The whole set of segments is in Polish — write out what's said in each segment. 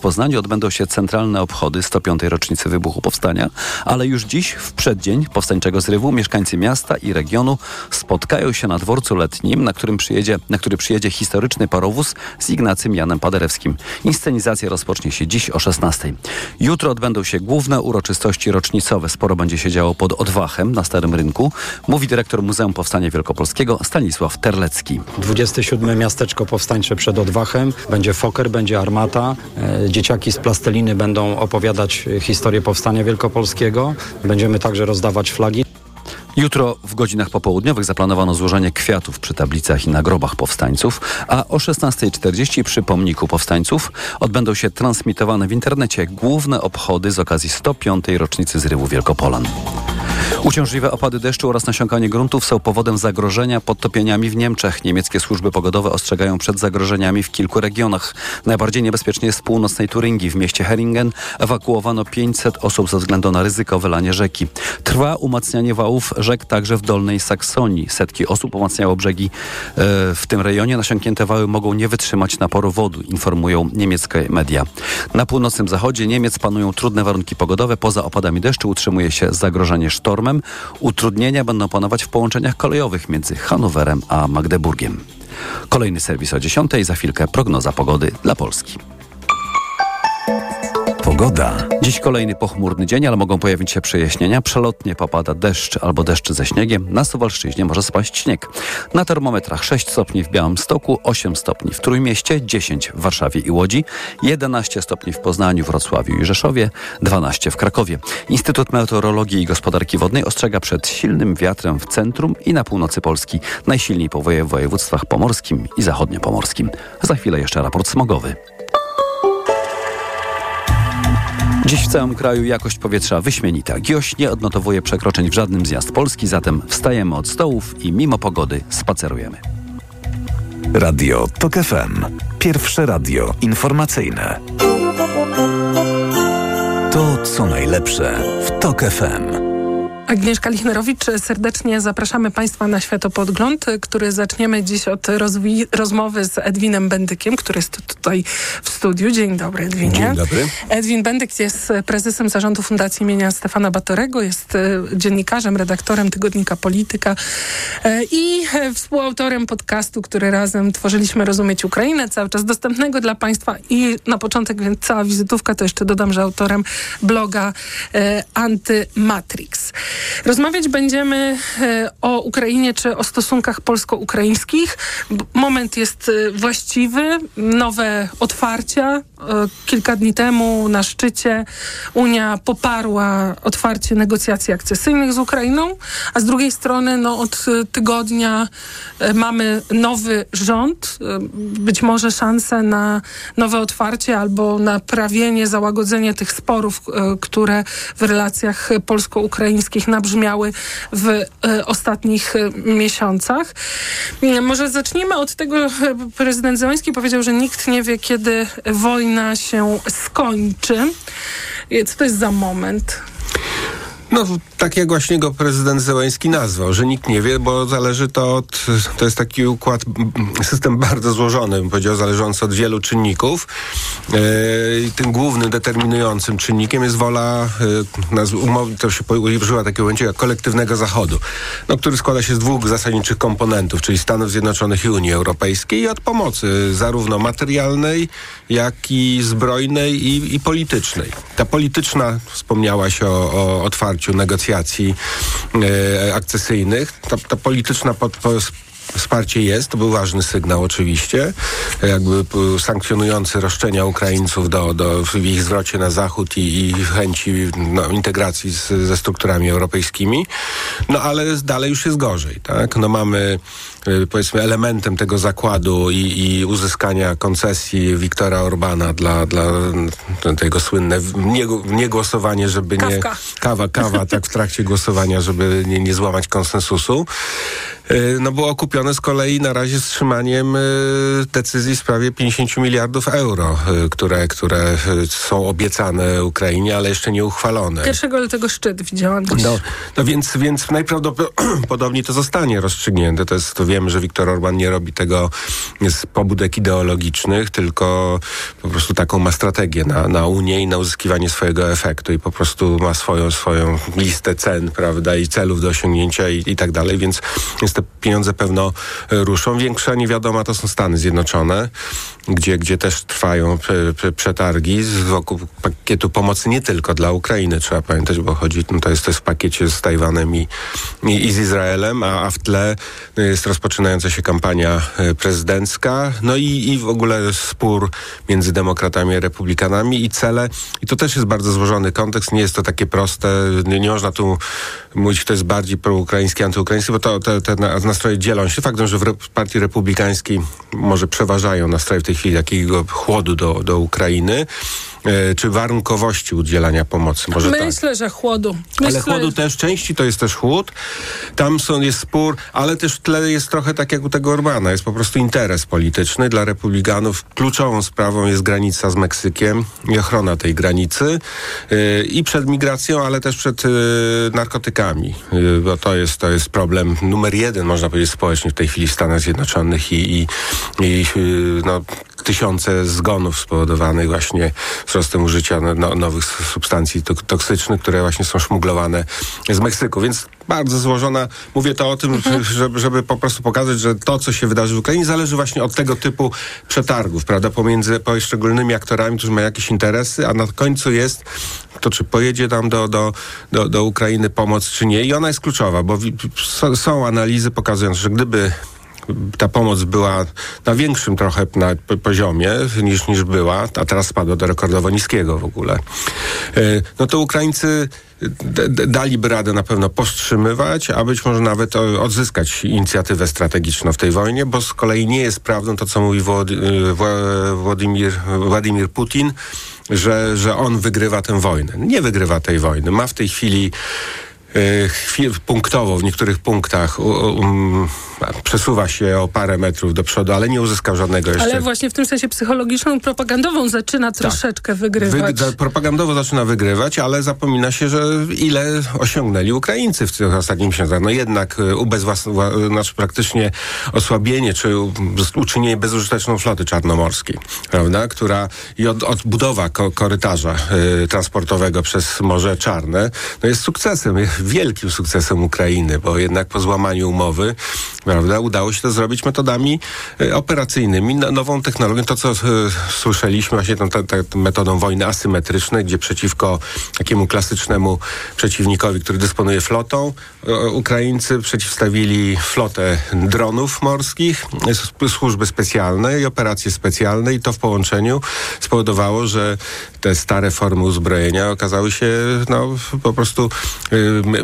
w Poznaniu odbędą się centralne obchody 105. rocznicy wybuchu powstania, ale już dziś, w przeddzień powstańczego zrywu, mieszkańcy miasta i regionu spotkają się na dworcu letnim, na, którym przyjedzie, na który przyjedzie historyczny parowóz z Ignacym Janem Paderewskim. Inscenizacja rozpocznie się dziś o 16. Jutro odbędą się główne uroczystości rocznicowe. Sporo będzie się działo pod Odwachem na Starym Rynku, mówi dyrektor Muzeum Powstania Wielkopolskiego Stanisław Terlecki. 27 miasteczko powstańcze przed Odwachem. Będzie foker, będzie armata. Dzieciaki z plasteliny będą opowiadać historię powstania wielkopolskiego. Będziemy także rozdawać flagi. Jutro w godzinach popołudniowych zaplanowano złożenie kwiatów przy tablicach i na grobach powstańców, a o 16.40 przy pomniku powstańców odbędą się transmitowane w internecie główne obchody z okazji 105. rocznicy zrywu Wielkopolan. Uciążliwe opady deszczu oraz nasiąkanie gruntów są powodem zagrożenia podtopieniami w Niemczech. Niemieckie służby pogodowe ostrzegają przed zagrożeniami w kilku regionach. Najbardziej niebezpiecznie jest w północnej Turyngii. W mieście Heringen ewakuowano 500 osób ze względu na ryzyko wylania rzeki. Trwa umacnianie wałów rzek także w Dolnej Saksonii. Setki osób umacniało brzegi e, w tym rejonie. Nasiąknięte wały mogą nie wytrzymać naporu wody, informują niemieckie media. Na północnym zachodzie Niemiec panują trudne warunki pogodowe. Poza opadami deszczu utrzymuje się zagrożenie sztormem. Utrudnienia będą panować w połączeniach kolejowych między Hanowerem a Magdeburgiem. Kolejny serwis o 10. Za chwilkę prognoza pogody dla Polski. Pogoda. Dziś kolejny pochmurny dzień, ale mogą pojawić się przejaśnienia. Przelotnie popada deszcz albo deszcz ze śniegiem. Na Suwalszczyźnie może spaść śnieg. Na termometrach 6 stopni w Białymstoku, 8 stopni w Trójmieście, 10 w Warszawie i Łodzi, 11 stopni w Poznaniu, Wrocławiu i Rzeszowie, 12 w Krakowie. Instytut Meteorologii i Gospodarki Wodnej ostrzega przed silnym wiatrem w centrum i na północy Polski. Najsilniej powoje w województwach pomorskim i zachodniopomorskim. Za chwilę jeszcze raport smogowy. Dziś w całym kraju jakość powietrza wyśmienita. GIOŚ nie odnotowuje przekroczeń w żadnym z miast Polski, zatem wstajemy od stołów i mimo pogody spacerujemy. Radio TOK FM. Pierwsze radio informacyjne. To co najlepsze w TOK FM. Agnieszka Lichnerowicz, serdecznie zapraszamy Państwa na światopodgląd, który zaczniemy dziś od rozmowy z Edwinem Bendykiem, który jest tutaj w studiu. Dzień dobry, Edwinie. Dzień dobry. Edwin Bendyk jest prezesem zarządu Fundacji imienia Stefana Batorego, jest e, dziennikarzem, redaktorem tygodnika Polityka e, i współautorem podcastu, który razem tworzyliśmy Rozumieć Ukrainę, cały czas dostępnego dla Państwa i na początek, więc cała wizytówka, to jeszcze dodam, że autorem bloga e, Antymatrix. Rozmawiać będziemy e, o Ukrainie czy o stosunkach polsko-ukraińskich. Moment jest e, właściwy, nowe otwarcia. E, kilka dni temu na szczycie Unia poparła otwarcie negocjacji akcesyjnych z Ukrainą, a z drugiej strony no, od tygodnia mamy nowy rząd, być może szanse na nowe otwarcie albo naprawienie, załagodzenie tych sporów, które w relacjach polsko-ukraińskich nabrzmiały w e, ostatnich e, miesiącach. Może zacznijmy od tego, prezydent Zełański powiedział, że nikt nie wie, kiedy wojna się skończy. Co to jest za moment? No, tak jak właśnie go prezydent Zełański nazwał, że nikt nie wie, bo zależy to od, to jest taki układ, system bardzo złożony, bym powiedział, zależący od wielu czynników. Yy, tym głównym, determinującym czynnikiem jest wola, umowy, to się używa takiego pojęcia jak kolektywnego Zachodu, no, który składa się z dwóch zasadniczych komponentów, czyli Stanów Zjednoczonych i Unii Europejskiej i od pomocy zarówno materialnej, jak i zbrojnej i, i politycznej. Ta polityczna, wspomniała się o, o otwarciu negocjacji e, akcesyjnych, ta, ta polityczna Wsparcie jest, to był ważny sygnał oczywiście, jakby sankcjonujący roszczenia Ukraińców do, do, w ich zwrocie na Zachód i, i chęci no, integracji z, ze strukturami europejskimi. No ale dalej już jest gorzej, tak? No mamy powiedzmy elementem tego zakładu i, i uzyskania koncesji Wiktora Orbana dla, dla tego słynne niegłosowanie, nie żeby nie... Kawa, kawa, tak w trakcie głosowania, żeby nie, nie złamać konsensusu. Y, no było okupione z kolei na razie wstrzymaniem y, decyzji w sprawie 50 miliardów euro, y, które, które są obiecane Ukrainie, ale jeszcze nie uchwalone. Pierwszego lutego szczyt widziałam. No, no więc, więc najprawdopodobniej to zostanie rozstrzygnięte. To jest to wiemy, że Viktor Orban nie robi tego z pobudek ideologicznych, tylko po prostu taką ma strategię na, na Unię i na uzyskiwanie swojego efektu i po prostu ma swoją, swoją listę cen, prawda, i celów do osiągnięcia i, i tak dalej, więc, więc te pieniądze pewno e, ruszą. Większa niewiadoma to są Stany Zjednoczone, gdzie, gdzie też trwają prze, prze, przetargi z wokół pakietu pomocy nie tylko dla Ukrainy, trzeba pamiętać, bo chodzi, no to jest, jest w pakiecie z Tajwanem i, i, i z Izraelem, a, a w tle jest rozpoczynająca się kampania e, prezydencka, no i, i w ogóle spór między demokratami a republikanami i cele. I to też jest bardzo złożony kontekst, nie jest to takie proste, nie, nie można tu mówić, kto jest bardziej proukraiński, antyukraiński, bo to, te, te nastroje dzielą się. Faktem, że w partii republikańskiej może przeważają nastroje w tej chwili takiego chłodu do, do Ukrainy, czy warunkowości udzielania pomocy. Może Myślę, tak. że chłodu. Ale Myślę... chłodu też, części to jest też chłód. Tam są, jest spór, ale też w tle jest trochę tak jak u tego Orbana. Jest po prostu interes polityczny. Dla republikanów kluczową sprawą jest granica z Meksykiem i ochrona tej granicy. Yy, I przed migracją, ale też przed yy, narkotykami. Yy, bo to jest, to jest problem numer jeden, można powiedzieć, społecznie w tej chwili w Stanach Zjednoczonych i, i, i no, tysiące zgonów spowodowanych właśnie wzrostem użycia no, nowych substancji toksycznych, które właśnie są szmuglowane z Meksyku. Więc bardzo złożona, mówię to o tym, mhm. żeby, żeby po prostu pokazać, że to, co się wydarzy w Ukrainie, zależy właśnie od tego typu przetargów, prawda, pomiędzy poszczególnymi aktorami, którzy mają jakieś interesy, a na końcu jest to, czy pojedzie tam do, do, do, do Ukrainy pomoc, czy nie. I ona jest kluczowa, bo są analizy pokazujące, że gdyby ta pomoc była na większym trochę na poziomie niż, niż była, a teraz spadła do rekordowo niskiego w ogóle, no to Ukraińcy daliby radę na pewno powstrzymywać, a być może nawet odzyskać inicjatywę strategiczną w tej wojnie, bo z kolei nie jest prawdą to, co mówi Władimir, Władimir Putin, że, że on wygrywa tę wojnę. Nie wygrywa tej wojny. Ma w tej chwili punktowo w niektórych punktach um, przesuwa się o parę metrów do przodu, ale nie uzyskał żadnego jeszcze. Ale właśnie w tym sensie psychologiczną, propagandową zaczyna tak. troszeczkę wygrywać. Wy, propagandowo zaczyna wygrywać, ale zapomina się, że ile osiągnęli Ukraińcy w tych ostatnich miesiącach. No jednak ubezwłas- znaczy praktycznie osłabienie, czy uczynienie bezużyteczną floty czarnomorskiej, prawda, która i od, odbudowa ko- korytarza y, transportowego przez Morze Czarne, no jest sukcesem, wielkim sukcesem Ukrainy, bo jednak po złamaniu umowy prawda? Udało się to zrobić metodami e, operacyjnymi, no, nową technologią. To, co e, słyszeliśmy właśnie tą, tą, tą, metodą wojny asymetrycznej, gdzie przeciwko takiemu klasycznemu przeciwnikowi, który dysponuje flotą, e, Ukraińcy przeciwstawili flotę dronów morskich, służby specjalne i operacje specjalne i to w połączeniu spowodowało, że te stare formy uzbrojenia okazały się no, po prostu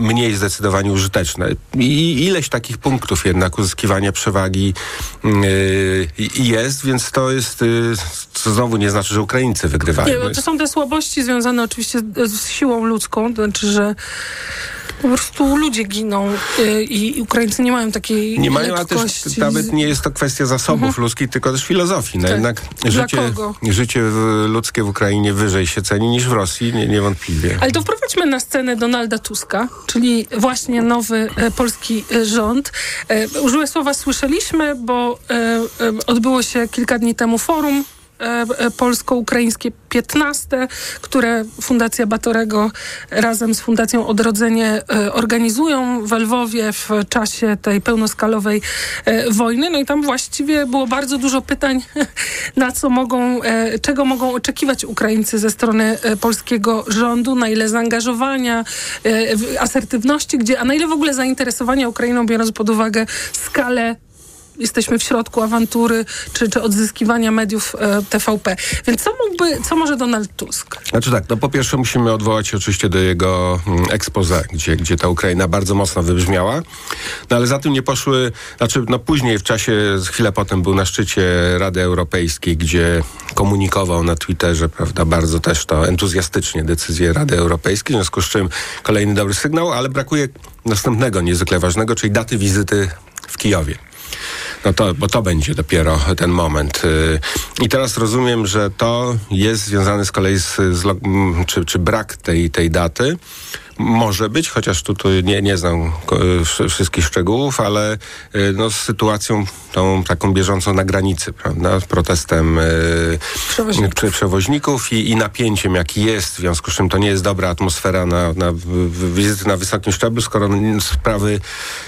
mniej zdecydowanie użyteczne. I ileś takich punktów jednak uzyskiwania przewagi y, jest, więc to jest, y, co znowu nie znaczy, że Ukraińcy wygrywają. Nie, to są te słabości związane oczywiście z siłą ludzką, to znaczy, że po prostu ludzie giną y, i Ukraińcy nie mają takiej Nie mają, a też nawet nie jest to kwestia zasobów mhm. ludzkich, tylko też filozofii. No tak. jednak życie, życie ludzkie w Ukrainie wyżej się ceni niż w Rosji, nie, niewątpliwie. Ale to wprowadźmy na scenę Donalda Tuska, czyli właśnie nowy e, polski e, rząd. E, użyłe słowa słyszeliśmy, bo e, e, odbyło się kilka dni temu forum E, e, polsko-ukraińskie 15, które Fundacja Batorego razem z Fundacją Odrodzenie e, organizują w Lwowie w czasie tej pełnoskalowej wojny. No i tam właściwie było bardzo dużo pytań, na co mogą, czego mogą oczekiwać Ukraińcy ze strony polskiego rządu, na ile zaangażowania, asertywności, gdzie, a na ile w ogóle zainteresowania Ukrainą, biorąc pod uwagę skalę jesteśmy w środku awantury czy, czy odzyskiwania mediów e, TVP. Więc co mógłby, co może Donald Tusk? Znaczy tak, no po pierwsze musimy odwołać się oczywiście do jego mm, expose, gdzie, gdzie ta Ukraina bardzo mocno wybrzmiała. No ale za tym nie poszły, znaczy no później w czasie, chwilę potem był na szczycie Rady Europejskiej, gdzie komunikował na Twitterze, prawda, bardzo też to entuzjastycznie decyzję Rady Europejskiej, w związku z czym kolejny dobry sygnał, ale brakuje następnego niezwykle ważnego, czyli daty wizyty w Kijowie. No to, bo to będzie dopiero ten moment. Y, I teraz rozumiem, że to jest związane z kolei z, z czy, czy brak tej, tej daty Może być, chociaż tu, tu nie, nie znam wszystkich szczegółów, ale no, z sytuacją tą taką bieżącą na granicy, prawda? Protestem przewoźników, przewoźników i, i napięciem, jaki jest, w związku z czym to nie jest dobra atmosfera na, na wizyty na wysokim szczeblu, skoro sprawy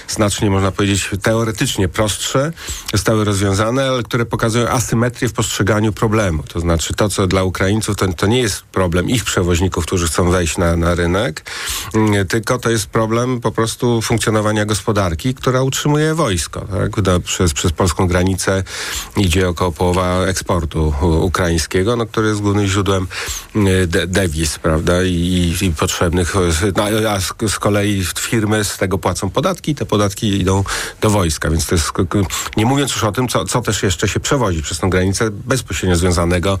znacznie, można powiedzieć, teoretycznie prostsze zostały rozwiązane, ale które pokazują asymetrię w postrzeganiu problemu. To znaczy to, co dla Ukraińców to, to nie jest problem ich przewoźników, którzy chcą wejść na, na rynek, tylko to jest problem po prostu funkcjonowania gospodarki, która utrzymuje wojsko. Tak? Przez, przez polską granicę idzie około połowa eksportu ukraińskiego, no, który jest głównym źródłem mm, de, dewiz, prawda, i, i potrzebnych, no, a z, z kolei firmy z tego płacą podatki i te podatki idą do wojska, więc to jest, nie mówiąc już o tym, co, co też jeszcze się przewozi przez tą granicę bezpośrednio związanego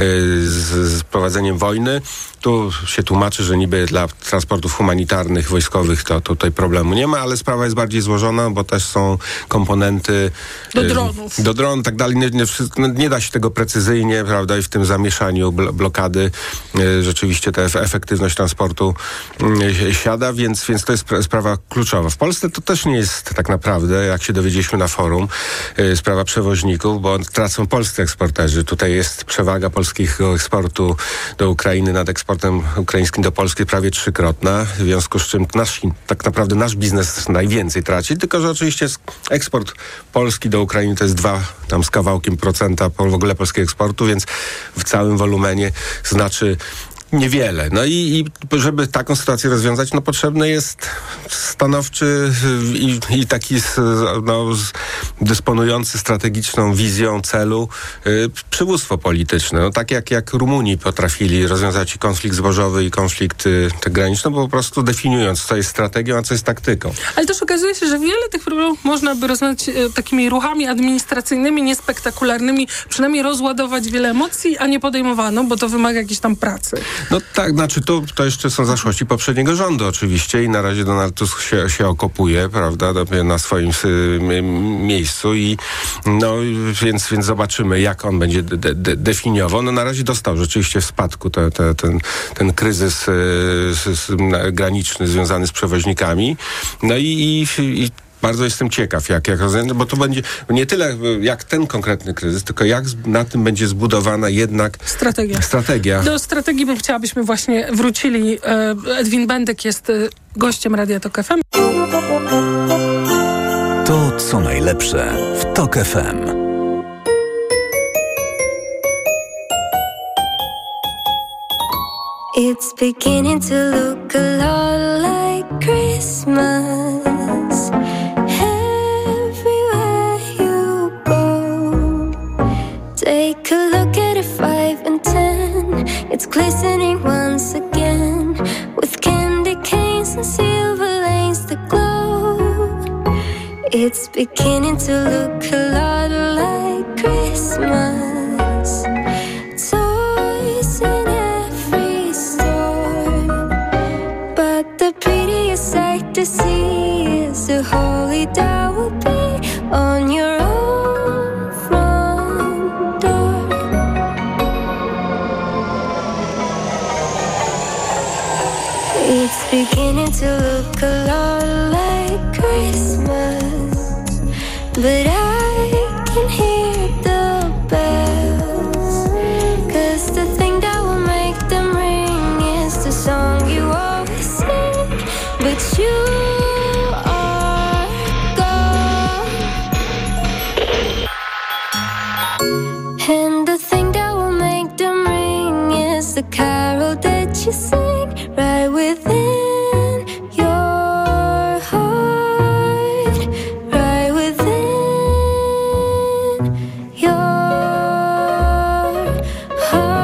y, z, z prowadzeniem wojny. Tu się tłumaczy, że niby dla transportów humanitarnych, wojskowych to, to tutaj problemu nie ma, ale sprawa jest bardziej złożona, bo też są komponenty do y, dronów. Do dron, tak dalej. Nie, nie, no, nie, da się tego precyzyjnie, prawda, i w tym zamieszaniu blokady y, rzeczywiście ta efektywność transportu siada, więc, więc to jest sprawa kluczowa. W Polsce to też nie jest tak naprawdę, jak się dowiedzieliśmy na forum, sprawa przewoźników, bo tracą polscy eksporterzy. Tutaj jest przewaga polskiego eksportu do Ukrainy nad eksportem ukraińskim do Polski prawie trzykrotna, w związku z czym nasz, tak naprawdę nasz biznes najwięcej traci, tylko że oczywiście eksport Polski do Ukrainy to jest dwa tam z kawałkiem procenta w ogóle polskiego eksportu, więc w całym wolumenie znaczy Niewiele. No i, i, żeby taką sytuację rozwiązać, no potrzebny jest stanowczy i, i taki no, dysponujący strategiczną wizją celu y, przywództwo polityczne. No, tak jak, jak Rumuni potrafili rozwiązać konflikt zbożowy i konflikt y, graniczny, po prostu definiując, co jest strategią, a co jest taktyką. Ale też okazuje się, że wiele tych problemów można by rozwiązać y, takimi ruchami administracyjnymi, niespektakularnymi, przynajmniej rozładować wiele emocji, a nie podejmowano, bo to wymaga jakiejś tam pracy. No tak, znaczy to, to jeszcze są zaszłości poprzedniego rządu oczywiście i na razie Donald Tusk się, się okopuje, prawda, na swoim y, miejscu i no więc, więc zobaczymy, jak on będzie de, de, definiował. No na razie dostał rzeczywiście w spadku te, te, ten, ten kryzys y, graniczny związany z przewoźnikami. No i, i, i bardzo jestem ciekaw, jak, jak rozwiąże, bo to będzie nie tyle jak ten konkretny kryzys, tylko jak na tym będzie zbudowana jednak strategia. strategia. Do strategii bym chciała, byśmy właśnie wrócili. E, Edwin Bendek jest e, gościem Radia Tok FM. To co najlepsze w Tok FM. It's beginning to look a lot like Christmas. It's beginning to look a lot like Christmas. Toys in every store, but the prettiest sight to see is a holy dower be on your own. Front door. It's beginning to look a lot you sing right within your heart, right within your heart.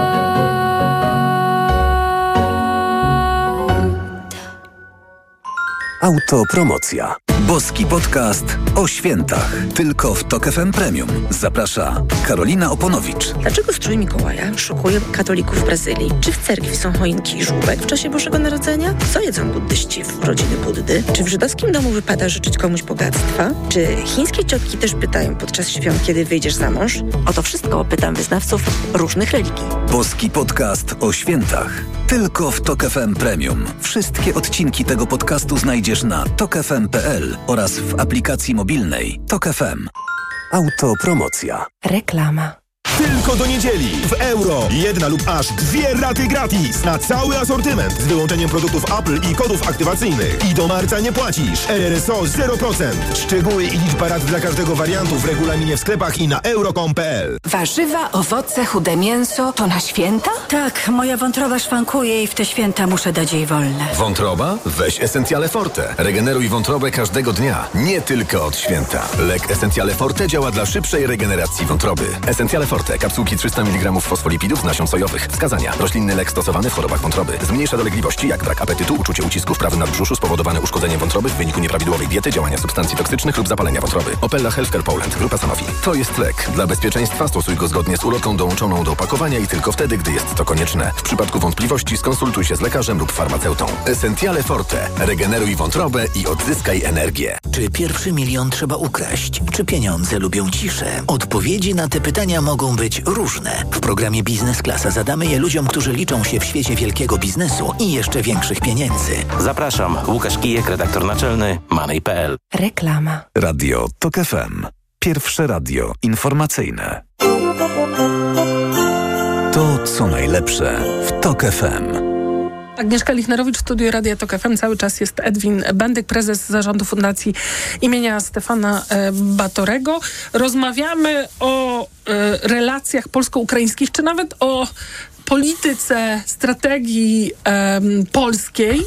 Autopromocja. Boski podcast o świętach. Tylko w Tok FM Premium. Zaprasza Karolina Oponowicz. Dlaczego strój Mikołaja szokuje katolików w Brazylii? Czy w cerkwi są choinki i żółbek w czasie Bożego Narodzenia? Co jedzą buddyści w rodziny Buddy? Czy w żydowskim domu wypada życzyć komuś bogactwa? Czy chińskie ciotki też pytają podczas świąt, kiedy wyjdziesz za mąż? O to wszystko pytam wyznawców różnych religii. Boski podcast o świętach. Tylko w Tok FM Premium. Wszystkie odcinki tego podcastu znajdziesz na tokefm.pl oraz w aplikacji mobilnej Tok FM. Autopromocja. Reklama. Tylko do niedzieli w euro. Jedna lub aż dwie raty gratis na cały asortyment z wyłączeniem produktów Apple i kodów aktywacyjnych. I do marca nie płacisz. RRSO 0%. Szczegóły i liczba rat dla każdego wariantu w regulaminie w sklepach i na euro.com.pl. Warzywa, owoce, chude mięso to na święta? Tak, moja wątroba szwankuje i w te święta muszę dać jej wolne. Wątroba? Weź Essentiale Forte. Regeneruj wątrobę każdego dnia, nie tylko od święta. Lek Essentiale Forte działa dla szybszej regeneracji wątroby. Essentiale Forte. Kapsułki 300 mg fosfolipidów z nasion sojowych. Wskazania. Roślinny lek stosowany w chorobach wątroby. Zmniejsza dolegliwości jak brak apetytu, uczucie ucisku w prawym nadbrzuszu spowodowane uszkodzeniem wątroby w wyniku nieprawidłowej diety, działania substancji toksycznych lub zapalenia wątroby. Opella Healthcare Poland. Grupa Sanofi. To jest lek. Dla bezpieczeństwa stosuj go zgodnie z ulotką dołączoną do opakowania i tylko wtedy, gdy jest to konieczne. W przypadku wątpliwości skonsultuj się z lekarzem lub farmaceutą. Essentiale Forte. Regeneruj wątrobę i odzyskaj energię. Czy pierwszy milion trzeba ukraść? Czy pieniądze lubią ciszę? Odpowiedzi na te pytania mogą być różne. W programie Biznes Klasa zadamy je ludziom, którzy liczą się w świecie wielkiego biznesu i jeszcze większych pieniędzy. Zapraszam. Łukasz Kijek, redaktor naczelny Money.pl. Reklama. Radio Tok FM. Pierwsze radio informacyjne. To co najlepsze w Tok FM. Agnieszka Lichnerowicz, studio Radia Tok FM. Cały czas jest Edwin Bendyk, prezes zarządu Fundacji imienia Stefana e, Batorego. Rozmawiamy o e, relacjach polsko-ukraińskich, czy nawet o polityce, strategii um, polskiej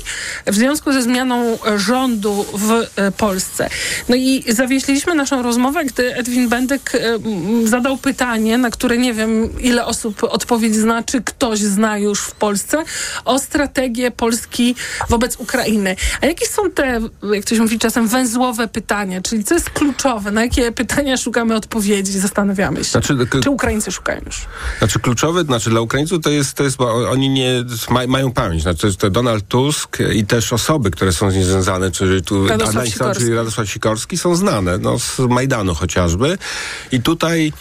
w związku ze zmianą rządu w e, Polsce. No i zawieśliśmy naszą rozmowę, gdy Edwin Bendyk um, zadał pytanie, na które nie wiem, ile osób odpowiedź zna, czy ktoś zna już w Polsce, o strategię Polski wobec Ukrainy. A jakie są te, jak ktoś mówi czasem, węzłowe pytania, czyli co jest kluczowe? Na jakie pytania szukamy odpowiedzi? Zastanawiamy się. Znaczy, czy Ukraińcy szukają już? Znaczy kluczowe, znaczy dla Ukraińców to jest, to jest bo oni nie ma, mają pamięć. Znaczy, to Donald Tusk i też osoby, które są z nim związane, czyli tu Radosław Sikorski. czyli Radosław Sikorski, są znane, no, z Majdanu chociażby. I tutaj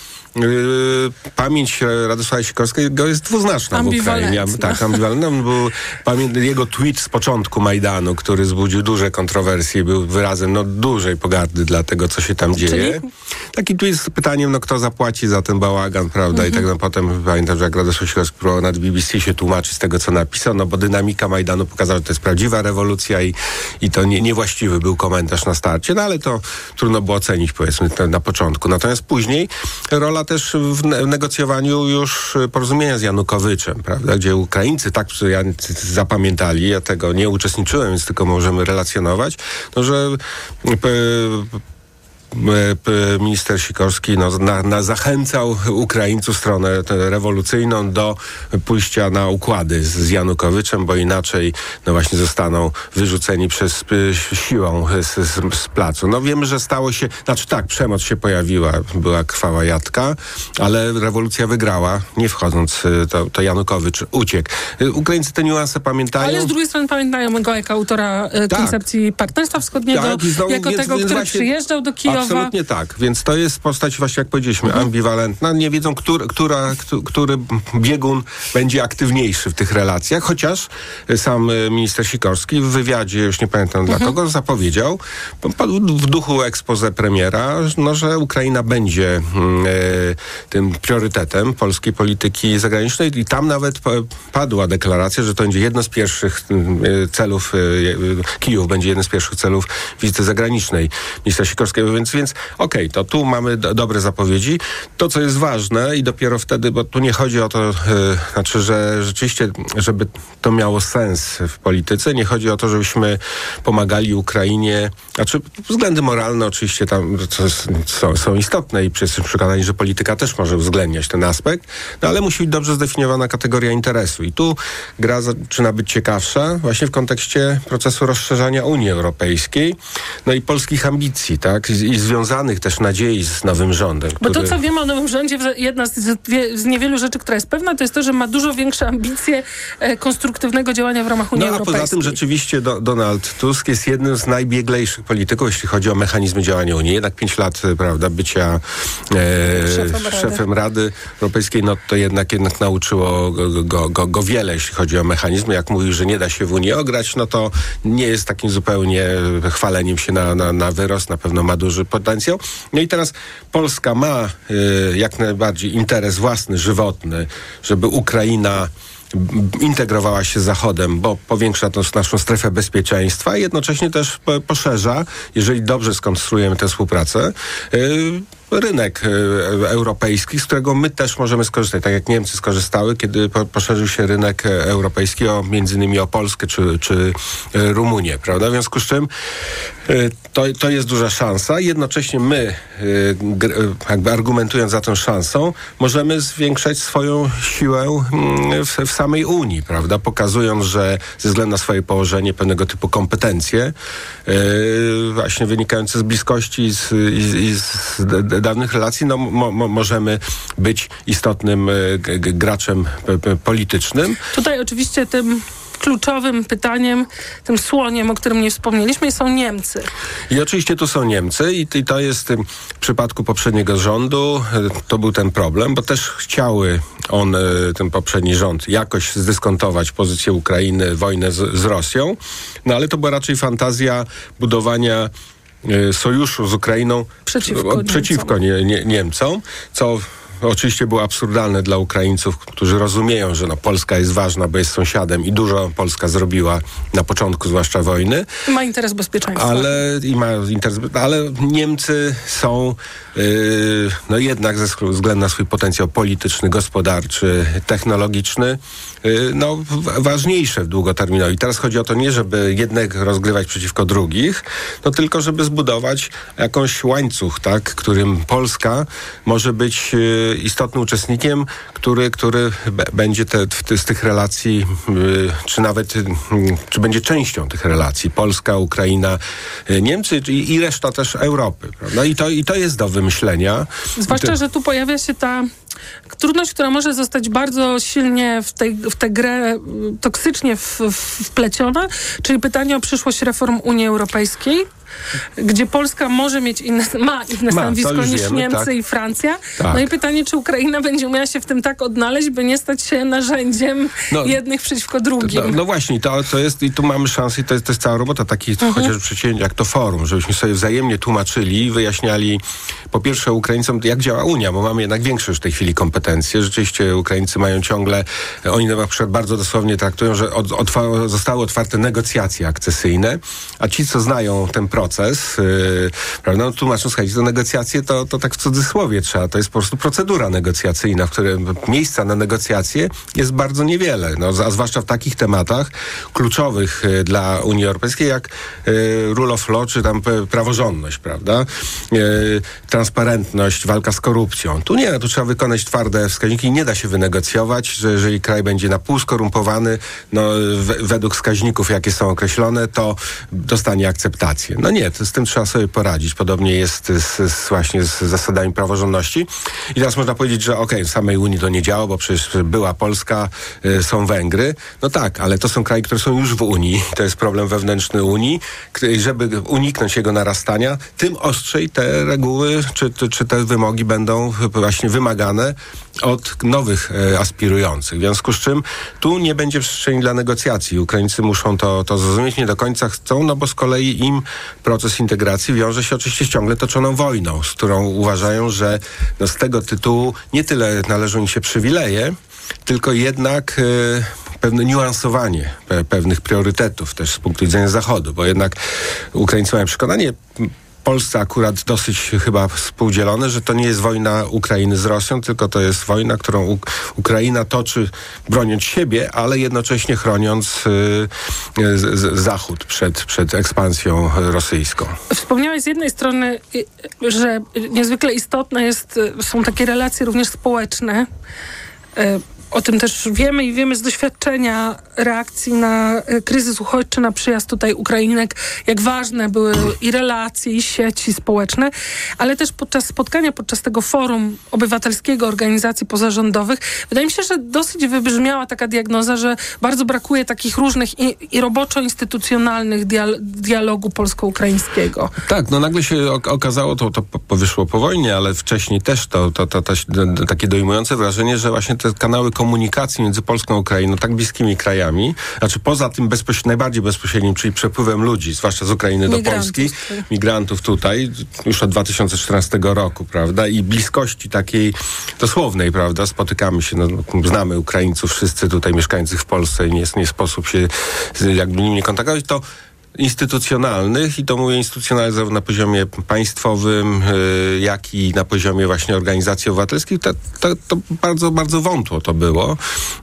pamięć Radosława Sikorskiego jest dwuznaczna w Ukrainie. Tak, ambiwalentna. Był pamięt, jego tweet z początku Majdanu, który zbudził duże kontrowersje, był wyrazem no, dużej pogardy dla tego, co się tam dzieje. Czyli? Taki tweet z pytaniem, no kto zapłaci za ten bałagan, prawda? Mhm. I tak no, potem pamiętam, że jak Radosław Sikorski próbował nad BBC się tłumaczyć z tego, co napisał, no bo dynamika Majdanu pokazała, że to jest prawdziwa rewolucja i, i to nie, niewłaściwy był komentarz na starcie, no ale to trudno było ocenić, powiedzmy, na początku. Natomiast później rola też w negocjowaniu już porozumienia z Janukowiczem, prawda, gdzie Ukraińcy tak zapamiętali, ja tego nie uczestniczyłem, więc tylko możemy relacjonować, no, że E, minister Sikorski no, na, na zachęcał Ukraińców stronę rewolucyjną do pójścia na układy z, z Janukowiczem, bo inaczej no właśnie zostaną wyrzuceni przez siłą z, z, z, placu. No wiemy, że stało się, znaczy tak, przemoc się pojawiła, była krwawa jadka, ale rewolucja wygrała, nie wchodząc, e, to, to Janukowicz uciekł. E, Ukraińcy te niuanse pamiętają. Ale z drugiej strony pamiętają go jako autora tak. koncepcji Partnerstwa Wschodniego, tak, znowu, jako więc, tego, więc który właśnie, przyjeżdżał do Kijowa Absolutnie tak, więc to jest postać właśnie jak powiedzieliśmy, mhm. ambiwalentna. Nie wiedzą, który, która, który biegun będzie aktywniejszy w tych relacjach, chociaż sam e, minister Sikorski w wywiadzie, już nie pamiętam mhm. dla kogo, zapowiedział w duchu expose premiera, no, że Ukraina będzie mm, e, tym priorytetem polskiej polityki zagranicznej i tam nawet padła deklaracja, że to będzie jedno z pierwszych mm, e, celów, Kijów będzie jednym z pierwszych celów wizyty zagranicznej ministra Sikorskiego, więc Więc, okej, to tu mamy do, dobre zapowiedzi. To, co jest ważne i dopiero wtedy, bo tu nie chodzi o to, e, znaczy, że rzeczywiście, żeby to miało sens w polityce, nie chodzi o to, żebyśmy pomagali Ukrainie, znaczy względy moralne oczywiście tam są, są istotne i jesteśmy przekonani, że polityka też może uwzględniać ten aspekt, no ale musi być dobrze zdefiniowana kategoria interesu. I tu gra zaczyna być ciekawsza właśnie w kontekście procesu rozszerzania Unii Europejskiej, no i polskich ambicji, tak, i, i związanych też nadziei z nowym rządem. Bo to, co wiemy o nowym rządzie, jedna z, z, niewielu rzeczy, która jest pewna, to jest to, że ma dużo większe ambicje e, konstruktywnego działania w ramach Unii No a Europejskiej. poza tym rzeczywiście do, Donald Tusk jest jednym z najbieglejszych polityków, jeśli chodzi o mechanizmy działania Unii. Jednak pięć lat, e, prawda, bycia e, Szefem Rady. szefem Rady Europejskiej, no to jednak, jednak nauczyło go, go, go, go wiele, jeśli chodzi o mechanizmy. Jak mówił, że nie da się w Unii ograć, no to nie jest takim zupełnie chwaleniem się na, na, na wyrost. Na pewno ma duży potencjał. No i teraz Polska ma e, jak najbardziej interes własny, żywotny, żeby Ukraina integrowała się z Zachodem, bo powiększa to naszą strefę bezpieczeństwa i jednocześnie też po- poszerza, jeżeli dobrze skonstruujemy tę współpracę, yy, rynek yy, europejski, z którego my też możemy skorzystać, tak jak Niemcy skorzystały, kiedy po, poszerzył się rynek e, europejski, o, między innymi o Polskę czy, czy e, Rumunię, prawda? W związku z czym e, to, to jest duża szansa. Jednocześnie my, e, e, jakby argumentując za tą szansą, możemy zwiększać swoją siłę mm, w, w samej Unii, prawda? Pokazując, że ze względu na swoje położenie, pewnego typu kompetencje, e, właśnie wynikające z bliskości i z, i, i z dawnych relacji, no mo, mo, możemy być istotnym e, graczem politycznym. Tutaj oczywiście tym kluczowym pytaniem, tym słoniem, o którym nie wspomnieliśmy, są Niemcy. I oczywiście tu są Niemcy i, i to jest ym, w przypadku poprzedniego rządu, y, to był ten problem, bo też chciały on, y, ten poprzedni rząd, jakoś zdyskontować pozycję Ukrainy, wojnę z, z Rosją, no ale to była raczej fantazja budowania y, sojuszu z Ukrainą Przeciwko przeciwko nie, nie, Niemcom, co oczywiście było absurdalne dla Ukraińców, którzy rozumieją, że no, Polska jest ważna, bo jest sąsiadem i dużo Polska zrobiła na początku zwłaszcza wojny. I ma interes bezpieczeństwa. Ale i ma interes, ale Niemcy są yy, no jednak ze względu na swój potencjał polityczny, gospodarczy, technologiczny, yy, no ważniejsze w długoterminowo. I teraz chodzi o to nie, żeby jednych rozgrywać przeciwko drugich, no tylko żeby zbudować jakąś łańcuch, tak, którym Polska może być yy, istotnym uczestnikiem, który, który będzie te, ty, z tych relacji, yy, czy nawet, yy, czy będzie częścią tych relacji. Polska, Ukraina, yy, Niemcy i, i reszta też Europy. Prawda? I, to, I to jest do wymyślenia. Zwłaszcza, To- że tu pojawia się ta trudność, która może zostać bardzo silnie w, tej, w tę grę y, toksycznie w, w, wpleciona, czyli pytanie o przyszłość reform Unii Europejskiej. Gdzie Polska może mieć inne, ma inne Ma, stanowisko niż wiemy, Niemcy tak. i Francja. Tak. No i pytanie, czy Ukraina będzie umiała się w tym tak odnaleźć, by nie stać się narzędziem No, jednych przeciwko drugim. No, no właśnie, to, to jest i tu mamy szansę i to jest, to jest cała robota takich Mhm. chociażby przedsięwzięć jak to forum, żebyśmy sobie wzajemnie tłumaczyli, wyjaśniali po pierwsze Ukraińcom, jak działa Unia, bo mamy jednak większe już w tej chwili kompetencje. Rzeczywiście Ukraińcy mają ciągle, oni na przykład bardzo dosłownie traktują, że od, otwa, zostały otwarte negocjacje akcesyjne, a ci, co znają ten proces, yy, prawda, no tłumaczą, słuchajcie, to negocjacje to, to tak w cudzysłowie trzeba, to jest po prostu procedura negocjacyjna, w którym miejsca na negocjacje jest bardzo niewiele, no, a zwłaszcza w takich tematach kluczowych y, dla Unii Europejskiej, jak y, rule of law, czy tam praworządność, prawda? Y, transparentność, walka z korupcją. Tu nie, tu trzeba wykonać twarde wskaźniki nie da się wynegocjować, że jeżeli kraj będzie na pół skorumpowany, no, we, według wskaźników, jakie są określone, to dostanie akceptację. No nie, z tym trzeba sobie poradzić. Podobnie jest z, z, właśnie z zasadami praworządności. I teraz można powiedzieć, że okej, w samej Unii to nie działa, bo przecież była Polska, y, są Węgry. No tak, ale to są kraje, które są już w Unii. To jest problem wewnętrzny Unii. Żeby uniknąć jego narastania, tym ostrzej te reguły czy, czy, czy te wymogi będą właśnie wymagane od nowych e, aspirujących. W związku z czym tu nie będzie przestrzeni dla negocjacji. Ukraińcy muszą to, to zrozumieć, nie do końca chcą, no bo z kolei im proces integracji wiąże się oczywiście z ciągle toczoną wojną, z którą uważają, że no z tego tytułu nie tyle należą im się przywileje, tylko jednak e, pewne niuansowanie pe, pewnych priorytetów też z punktu widzenia Zachodu, bo jednak Ukraińcy mają przekonanie, Polsce akurat dosyć chyba współdzielone, że to nie jest wojna Ukrainy z Rosją, tylko to jest wojna, którą Ukraina toczy broniąc siebie, ale jednocześnie chroniąc y, y, z, Zachód przed, przed ekspansją rosyjską. Wspomniałeś z jednej strony, y, że niezwykle istotne jest, są takie relacje również społeczne. O tym też wiemy i wiemy z doświadczenia reakcji na y, kryzys uchodźczy, na przyjazd tutaj Ukrainek, jak ważne były i relacje, i sieci społeczne, ale też podczas spotkania, podczas tego forum obywatelskiego organizacji pozarządowych, wydaje mi się, że dosyć wybrzmiała taka diagnoza, że bardzo brakuje takich różnych i, i roboczo-instytucjonalnych dial- dialogu polsko-ukraińskiego. Tak, no nagle się ok- okazało, to, to po- po- wojnie, ale wcześniej też to, to, to, to takie dojmujące wrażenie, że właśnie te kanały komunikacji między Polską a Ukrainą, tak bliskimi krajami, znaczy poza tym bezpoś- najbardziej bezpośrednim, czyli przepływem ludzi, zwłaszcza z Ukrainy do Migrantów, Polski, tak. migrantów tutaj, już od 2014 roku, prawda, i bliskości takiej dosłownej, prawda, spotykamy się, no, znamy Ukraińców wszyscy tutaj mieszkających w Polsce i nie, nie sposób się jakby nimi kontaktować, to instytucjonalnych i to mówię instytucjonalnych zarówno na poziomie państwowym, y, jak i na poziomie właśnie organizacji obywatelskich, to, to, to bardzo, bardzo wątło to było.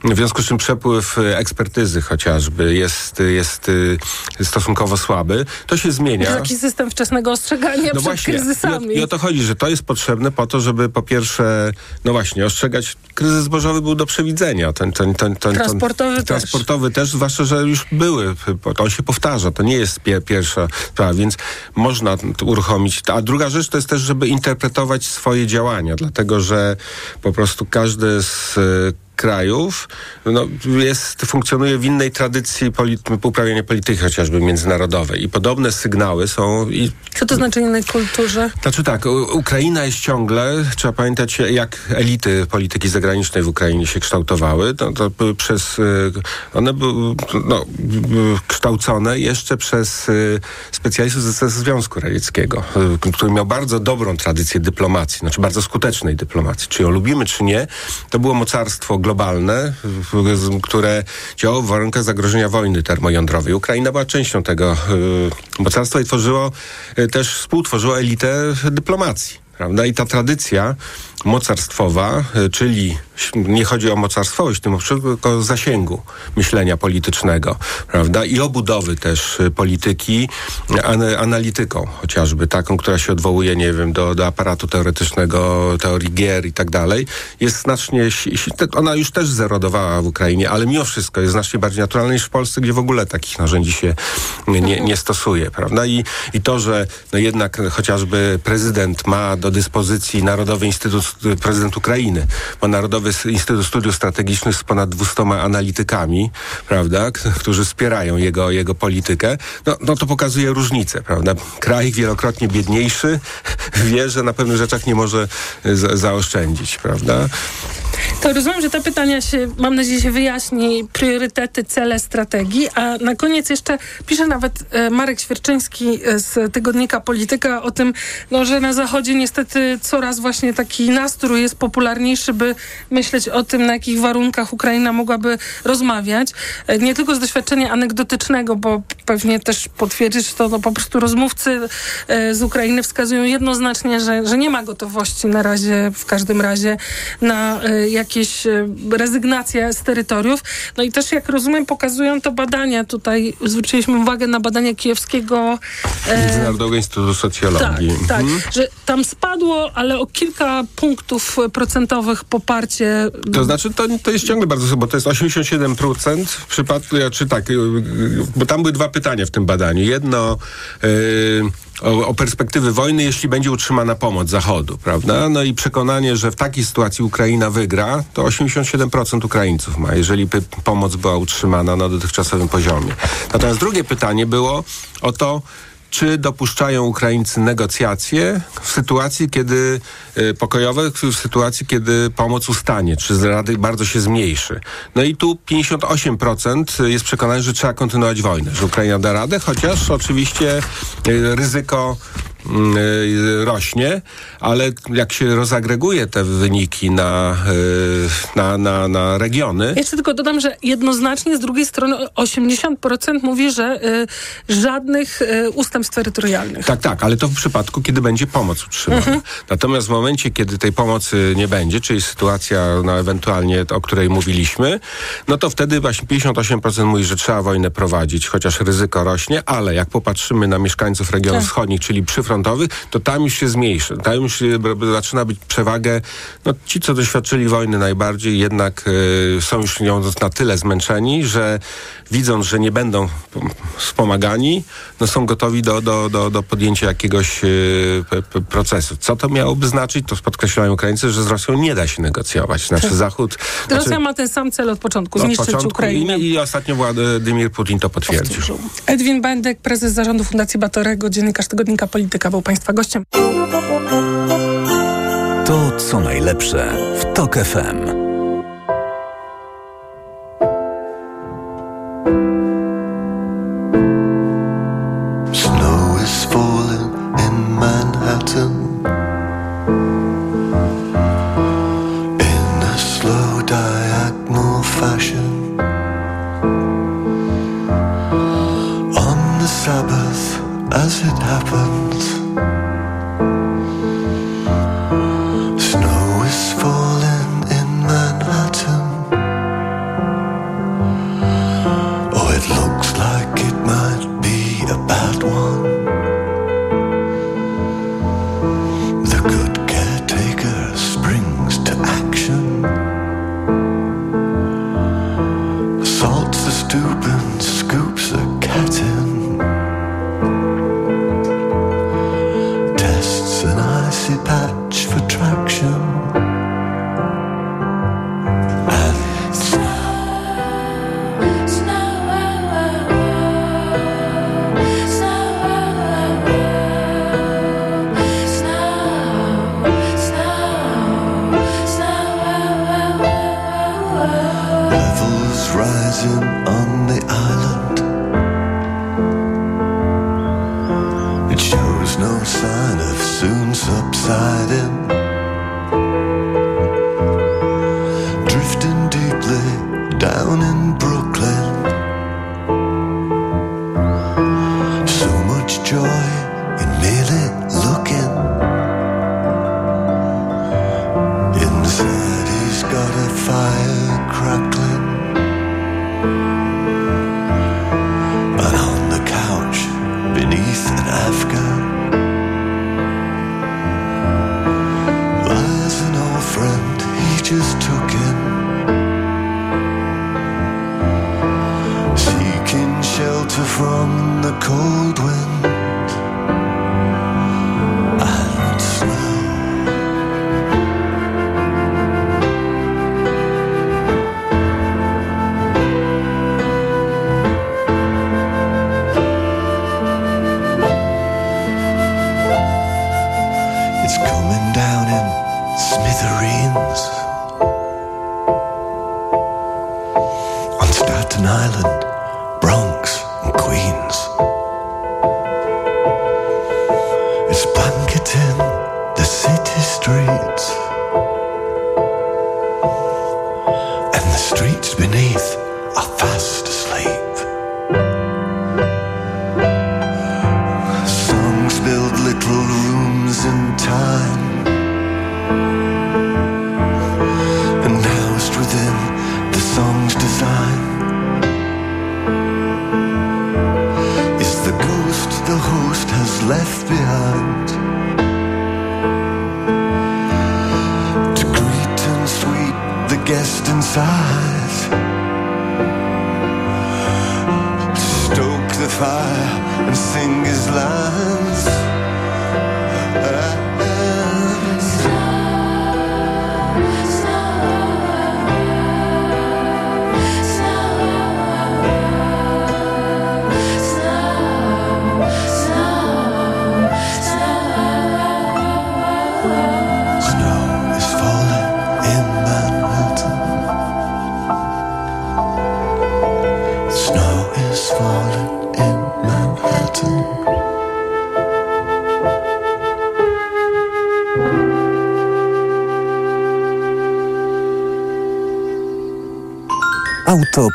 W związku z czym przepływ y, ekspertyzy chociażby jest, jest y, stosunkowo słaby. To się zmienia. Taki system wczesnego ostrzegania No przed właśnie, kryzysami. I o, I o to chodzi, że to jest potrzebne po to, żeby po pierwsze, no właśnie, ostrzegać, kryzys zbożowy był do przewidzenia. Ten, ten, ten, ten, Transportowy też. transportowy też, zwłaszcza, że już były, to on się powtarza, to nie jest pie, pierwsza sprawa, więc można uruchomić. A druga rzecz to jest też, żeby interpretować swoje działania, dlatego, że po prostu każdy z krajów no, jest, funkcjonuje w innej tradycji polit- uprawiania polityki chociażby międzynarodowej i podobne sygnały są i Co to znaczy innej kulturze? znaczy tak, Ukraina jest ciągle, trzeba pamiętać jak elity polityki zagranicznej w Ukrainie się kształtowały, to, przez, y, one były no, kształcone jeszcze przez y, specjalistów ze ze Związku Radzieckiego, y, który miał bardzo dobrą tradycję dyplomacji, znaczy bardzo skutecznej dyplomacji. Czy ją lubimy, czy nie, to było mocarstwo globalne, które działało w warunkach zagrożenia wojny termojądrowej. Ukraina była częścią tego y, mocarstwa i tworzyło, y, też współtworzyło elitę dyplomacji. Prawda? I ta tradycja mocarstwowa, y, czyli nie chodzi o mocarstwowość tylko o zasięgu myślenia politycznego, prawda? I obudowy też y, polityki an, analityką, chociażby taką, która się odwołuje, nie wiem, do, do aparatu teoretycznego, teorii gier i tak dalej, jest znacznie, ona już też zerodowała w Ukrainie, ale mimo wszystko jest znacznie bardziej naturalna niż w Polsce, gdzie w ogóle takich narzędzi się nie, nie stosuje, prawda? I, i to, że no jednak chociażby prezydent ma do dyspozycji Narodowy Instytut, prezydent Ukrainy, ma Narodowy Instytut Studiów Strategicznych z ponad 200 analitykami, prawda, którzy wspierają jego, jego politykę, no, no to pokazuje różnicę, prawda? Kraj wielokrotnie biedniejszy wie, że na pewnych rzeczach nie może za, zaoszczędzić, prawda? To rozumiem, że te pytania się, mam nadzieję, się wyjaśni, priorytety, cele, strategii, a na koniec jeszcze pisze nawet e, Marek Świerczyński e, z tygodnika Polityka o tym, no, że na Zachodzie niestety coraz właśnie taki nastrój jest popularniejszy, by myśleć o tym, na jakich warunkach Ukraina mogłaby rozmawiać. E, nie tylko z doświadczenia anegdotycznego, bo pewnie też potwierdzić to, no po prostu rozmówcy e, z Ukrainy wskazują jednoznacznie, że, że nie ma gotowości na razie, w każdym razie, na e, jakieś rezygnacje z terytoriów. No i też, jak rozumiem, pokazują to badania. Tutaj zwróciliśmy uwagę na badania kijowskiego. Międzynarodowego Instytutu tak, Socjologii. tak, Mhm. że tam spadło, ale o kilka punktów procentowych poparcie. To znaczy, to, to jest ciągle bardzo, bo to jest 87% w przypadku, czy tak, y, y, bo tam były dwa pytania w tym badaniu. Jedno y, o, o perspektywy wojny, jeśli będzie utrzymana pomoc Zachodu, prawda? No i przekonanie, że w takiej sytuacji Ukraina wygra, to 87% Ukraińców ma, jeżeli pomoc była utrzymana na dotychczasowym poziomie. Natomiast drugie pytanie było o to, czy dopuszczają Ukraińcy negocjacje w sytuacji, kiedy y, pokojowe, w sytuacji, kiedy pomoc ustanie, czy z rady bardzo się zmniejszy. No i tu 58% jest przekonane, że trzeba kontynuować wojnę, że Ukraina da radę, chociaż oczywiście y, ryzyko rośnie, ale jak się rozagreguje te wyniki na, y, na, na, na regiony, Jeszcze tylko dodam, że jednoznacznie z drugiej strony 80% mówi, że y, żadnych y, ustępstw terytorialnych. Tak, tak, ale to w przypadku, kiedy będzie pomoc utrzymana. Mhm. Natomiast w momencie, kiedy tej pomocy nie będzie, czyli sytuacja no, ewentualnie, o której mówiliśmy, no to wtedy właśnie 58% mówi, że trzeba wojnę prowadzić, chociaż ryzyko rośnie, ale jak popatrzymy na mieszkańców regionów Tak. wschodnich, czyli przyfrontowych, to tam już się zmniejszy. Tam już zaczyna być przewagę. No, ci, co doświadczyli wojny najbardziej, jednak y, są już nią na tyle zmęczeni, że widząc, że nie będą wspomagani, no są gotowi do, do, do, do podjęcia jakiegoś y, procesu. Co to miałoby znaczyć? To podkreślają Ukraińcy, że z Rosją nie da się negocjować. Znaczy Tak. Zachód... Rosja znaczy, ma ten sam cel od początku, od zniszczyć początku Ukrainę. I, I ostatnio Władimir Putin to potwierdził. Edwin Bendek, prezes zarządu Fundacji Batorego, dziennikarz tygodnika Polityka, był Państwa gościem. To co najlepsze w TOK FM.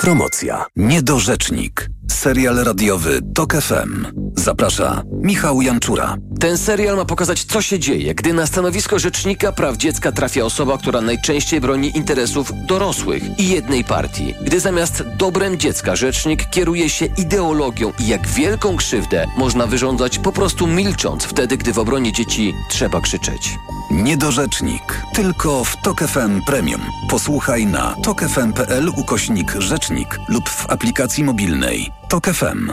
Autopromocja. Niedorzecznik. Serial radiowy TOK FM. Zaprasza Michał Janczura. Ten serial ma pokazać, co się dzieje, gdy na stanowisko rzecznika praw dziecka trafia osoba, która najczęściej broni interesów dorosłych i jednej partii. Gdy zamiast dobrem dziecka rzecznik kieruje się ideologią i jak wielką krzywdę można wyrządzać po prostu milcząc wtedy, gdy w obronie dzieci trzeba krzyczeć. Niedorzecznik. Tylko w TOK FM Premium. Posłuchaj na tokefm.pl ukośnik rzecznik lub w aplikacji mobilnej. TOK FM.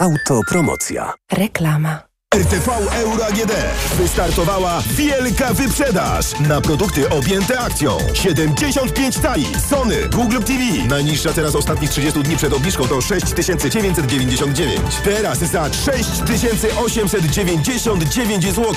Autopromocja. Reklama. RTV Euro AGD. Wystartowała wielka wyprzedaż na produkty objęte akcją. 75 tali. Sony, Google TV. Najniższa teraz ostatnich 30 dni przed obniżką to 6999. Teraz za 6899 zł.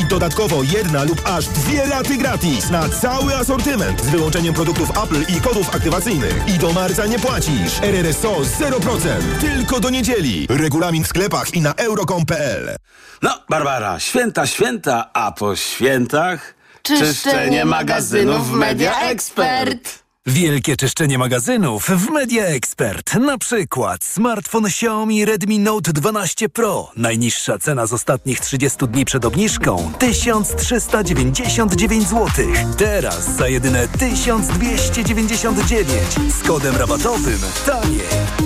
I dodatkowo jedna lub aż dwie raty gratis na cały asortyment z wyłączeniem produktów Apple i kodów aktywacyjnych. I do marca nie płacisz. RRSO 0%. Tylko do niedzieli. Regulamin w sklepach i na euro.com.pl. No, Barbara, święta, święta, a po świętach czyszczenie magazynów w Media Expert. Wielkie czyszczenie magazynów w Media Expert. Na przykład smartfon Xiaomi Redmi Note 12 Pro. Najniższa cena z ostatnich 30 dni przed obniżką 1399 zł. Teraz za jedyne 1299 z kodem rabatowym taniej.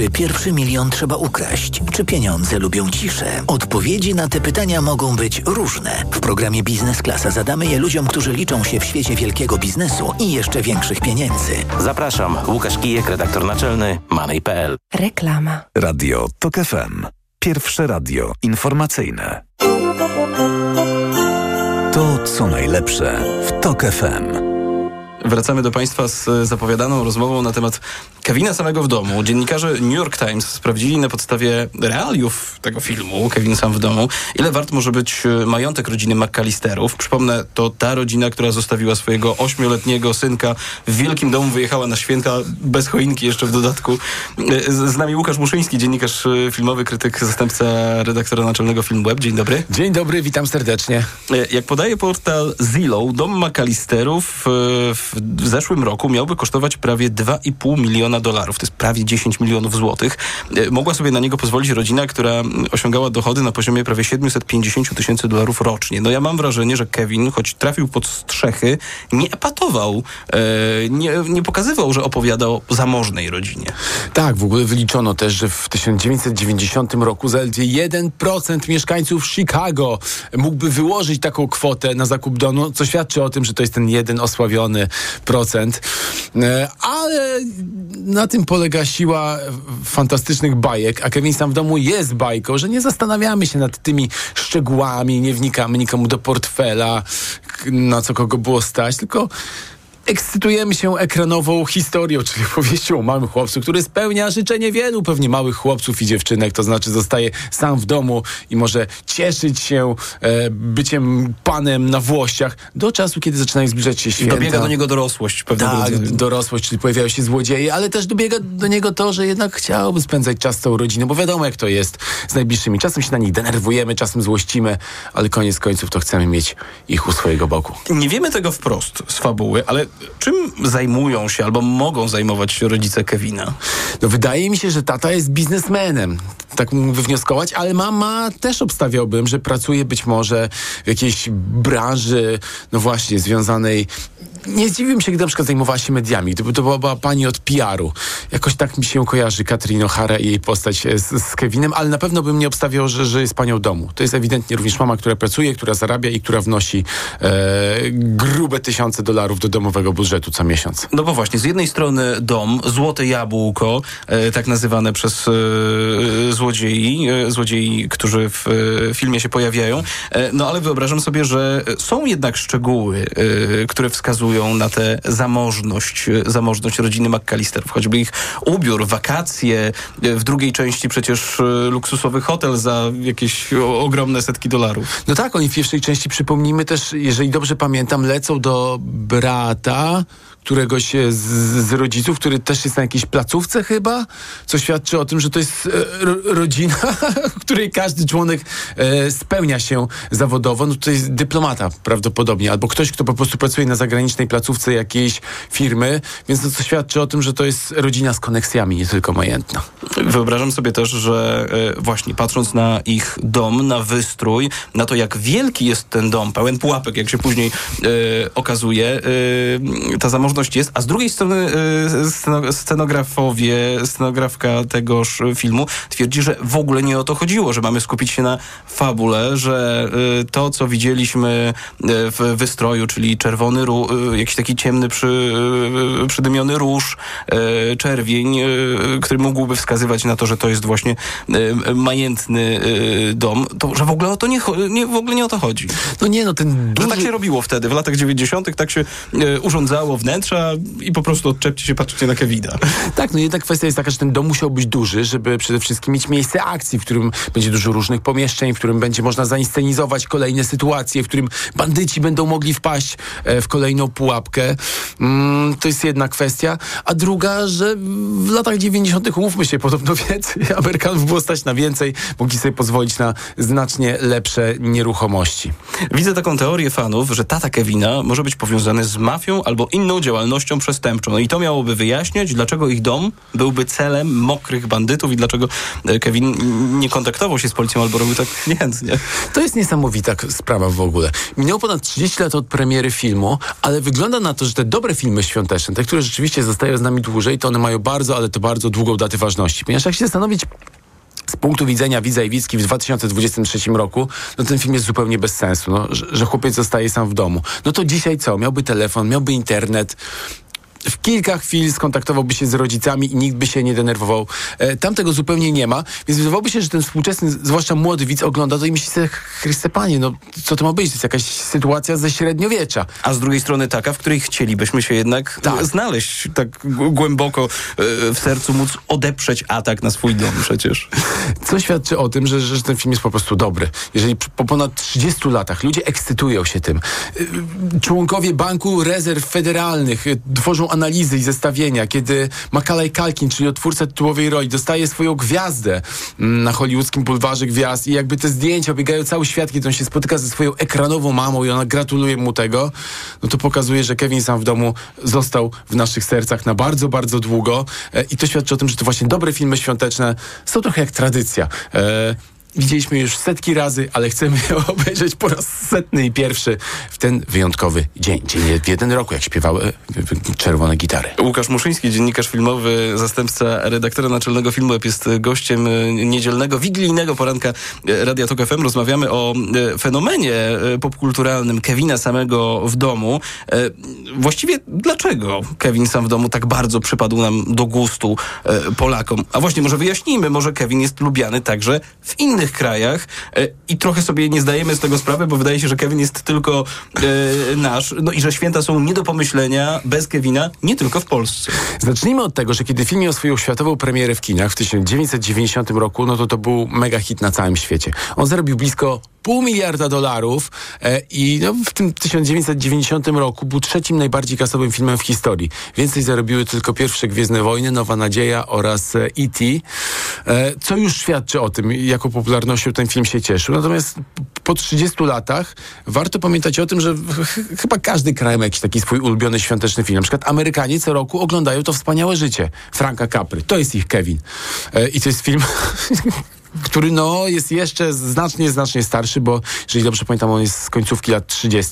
pierwszy milion trzeba ukraść? Czy pieniądze lubią ciszę? Odpowiedzi na te pytania mogą być różne. W programie Biznes Klasa zadamy je ludziom, którzy liczą się w świecie wielkiego biznesu i jeszcze większych pieniędzy. Zapraszam, Łukasz Kijek, redaktor naczelny Money.pl. Reklama. Radio TOK FM. Pierwsze radio informacyjne. To, co najlepsze w TOK FM. Wracamy do Państwa z zapowiadaną rozmową na temat Kevina samego w domu. Dziennikarze New York Times sprawdzili na podstawie realiów tego filmu, Kevin sam w domu, ile wart może być majątek rodziny McAllisterów. Przypomnę, to ta rodzina, która zostawiła swojego ośmioletniego synka w wielkim domu, wyjechała na święta bez choinki jeszcze w dodatku. Z nami Łukasz Muszyński, dziennikarz filmowy, krytyk, zastępca redaktora naczelnego Film Web. Dzień dobry. Dzień dobry, witam serdecznie. Jak podaje portal Zillow, dom McAllisterów w w zeszłym roku miałby kosztować prawie 2,5 miliona dolarów. To jest prawie 10 milionów złotych. Mogła sobie na niego pozwolić rodzina, która osiągała dochody na poziomie prawie 750 tysięcy dolarów rocznie. No ja mam wrażenie, że Kevin, choć trafił pod strzechy, nie epatował, nie, nie pokazywał, że opowiada o zamożnej rodzinie. Tak, w ogóle wyliczono też, że w 1990 roku zaledwie 1% mieszkańców Chicago mógłby wyłożyć taką kwotę na zakup domu, co świadczy o tym, że to jest ten jeden osławiony. Ale na tym polega siła fantastycznych bajek, a Kevin sam w domu jest bajką, że nie zastanawiamy się nad tymi szczegółami, nie wnikamy nikomu do portfela, na co kogo było stać, tylko ekscytujemy się ekranową historią, czyli powieścią o małym chłopcu, który spełnia życzenie wielu pewnie małych chłopców i dziewczynek, to znaczy zostaje sam w domu i może cieszyć się e, byciem panem na włościach do czasu, kiedy zaczynają zbliżać się święta. Dobiega do niego dorosłość. Tak, rodzaju. dorosłość, czyli pojawiają się złodzieje, ale też dobiega do niego to, że jednak chciałby spędzać czas z tą rodziną, bo wiadomo jak to jest z najbliższymi. Czasem się na nich denerwujemy, czasem złościmy, ale koniec końców to chcemy mieć ich u swojego boku. Nie wiemy tego wprost z fabuły, ale czym zajmują się albo mogą zajmować się rodzice Kevina? No wydaje mi się, że tata jest biznesmenem. Tak mógłbym wywnioskować, ale mama też obstawiałbym, że pracuje być może w jakiejś branży, no właśnie, związanej nie zdziwiłbym się, gdy na przykład zajmowała się mediami, gdyby to była, była pani od PR-u. Jakoś tak mi się kojarzy Katrin O'Hara i jej postać e, z, z Kevinem, ale na pewno bym nie obstawiał, że, że jest panią domu. To jest ewidentnie również mama, która pracuje, która zarabia i która wnosi e, grube tysiące dolarów do domowego budżetu co miesiąc. No bo właśnie, z jednej strony dom, złote jabłko, e, tak nazywane przez e, złodziei, e, złodziei, którzy w e, filmie się pojawiają. No ale wyobrażam sobie, że są jednak szczegóły, które wskazują na tę zamożność, e, zamożność rodziny McAllisterów. Choćby ich ubiór, wakacje, e, w drugiej części przecież e, luksusowy hotel za jakieś ogromne setki dolarów. No tak, oni w pierwszej części, przypomnijmy też, jeżeli dobrze pamiętam, lecą do brata któregoś z, z rodziców, który też jest na jakiejś placówce chyba, co świadczy o tym, że to jest e, ro, rodzina, której każdy członek e, spełnia się zawodowo. No to jest dyplomata prawdopodobnie, albo ktoś, kto po prostu pracuje na zagranicznej placówce jakiejś firmy, więc to co świadczy o tym, że to jest rodzina z koneksjami, nie tylko majętna. Wyobrażam sobie też, że e, właśnie patrząc na ich dom, na wystrój, na to jak wielki jest ten dom, pełen pułapek, jak się później e, okazuje, e, ta zamożność jest, a z drugiej strony sceno, scenografowie, scenografka tegoż filmu twierdzi, że w ogóle nie o to chodziło, że mamy skupić się na fabule, że e, to, co widzieliśmy e, w wystroju, czyli czerwony, jakiś taki ciemny, przy, przydymiony róż, czerwień, który mógłby wskazywać na to, że to jest właśnie majętny dom, to że w ogóle o to nie, nie, w ogóle nie o to chodzi. No nie, no ten Że duży... tak się robiło wtedy, w latach 90. tak się urządzało wnętrza i po prostu odczepcie się, patrzcie na Kevina. Tak, no jednak kwestia jest taka, że ten dom musiał być duży, żeby przede wszystkim mieć miejsce akcji, w którym będzie dużo różnych pomieszczeń, w którym będzie można zainscenizować kolejne sytuacje, w którym bandyci będą mogli wpaść e, w kolejną pułapkę. Mm, to jest jedna kwestia. A druga, że w latach 90. umówmy się, podobno więcej Amerykanów było stać na więcej, mogli sobie pozwolić na znacznie lepsze nieruchomości. Widzę taką teorię fanów, że tata Kevina może być powiązany z mafią albo inną działalnością przestępczą. No i to miałoby wyjaśniać, dlaczego ich dom byłby celem mokrych bandytów i dlaczego e, Kevin nie kontaktował się z policją albo robił tak niechętnie. To jest niesamowita sprawa w ogóle. Minęło ponad 30 lat od premiery filmu, ale wygląda na to, że te dobre filmy świąteczne, te, które rzeczywiście zostają z nami dłużej, to one mają bardzo, ale to bardzo długą datę ważności. Ponieważ jak się zastanowić punktu widzenia widza i widzki w 2023 roku, no ten film jest zupełnie bez sensu, no, że, że chłopiec zostaje sam w domu. No to dzisiaj co? Miałby telefon, miałby internet, w kilka chwil skontaktowałby się z rodzicami i nikt by się nie denerwował. E, tam tego zupełnie nie ma, więc wydawałoby się, że ten współczesny, zwłaszcza młody widz ogląda to i myśli sobie, Chryste Panie, no co to ma być? To jest jakaś sytuacja ze średniowiecza. A z drugiej strony taka, w której chcielibyśmy się jednak Tak. znaleźć tak głęboko e, w sercu, móc odeprzeć atak na swój dom przecież. Co świadczy o tym, że, że ten film jest po prostu dobry. Jeżeli po ponad 30 latach ludzie ekscytują się tym, y, członkowie Banku Rezerw Federalnych tworzą analizy i zestawienia, kiedy Macaulay Culkin, czyli odtwórca tytułowej roli, dostaje swoją gwiazdę mm, na hollywoodzkim bulwarze gwiazd i jakby te zdjęcia obiegają cały świat, kiedy on się spotyka ze swoją ekranową mamą i ona gratuluje mu tego, no to pokazuje, że Kevin sam w domu został w naszych sercach na bardzo, bardzo długo e, i to świadczy o tym, że to właśnie dobre filmy świąteczne są trochę jak tradycja. E, Widzieliśmy już setki razy, ale chcemy obejrzeć po raz setny i pierwszy w ten wyjątkowy dzień. Dzień w jeden roku, jak śpiewały e, czerwone gitary. Łukasz Muszyński, dziennikarz filmowy, zastępca redaktora naczelnego filmu, jest gościem e, niedzielnego, wigilijnego poranka e, Radia Tok FM. Rozmawiamy o e, fenomenie e, popkulturalnym Kevina samego w domu. E, Właściwie dlaczego Kevin sam w domu tak bardzo przypadł nam do gustu e, Polakom? A właśnie może wyjaśnijmy, może Kevin jest lubiany także w innych krajach e, i trochę sobie nie zdajemy z tego sprawy, bo wydaje się, że Kevin jest tylko e, nasz, no i że święta są nie do pomyślenia bez Kevina, nie tylko w Polsce. Zacznijmy od tego, że kiedy film miał swoją światową premierę w kinach w 1990 roku, no to to był mega hit na całym świecie. On zarobił blisko pół miliarda dolarów e, i no, w tym 1990 roku był trzecim najbardziej kasowym filmem w historii. Więcej zarobiły tylko pierwsze Gwiezdne Wojny, Nowa Nadzieja oraz e, E.T., e, co już świadczy o tym, jaką popularnością ten film się cieszył. Natomiast po 30 latach warto pamiętać o tym, że ch- ch- chyba każdy kraj ma jakiś taki swój ulubiony świąteczny film. Na przykład Amerykanie co roku oglądają To Wspaniałe Życie Franka Capry. To jest ich Kevin. E, I to jest film który no jest jeszcze znacznie, znacznie starszy, bo jeżeli dobrze pamiętam, on jest z końcówki lat 30.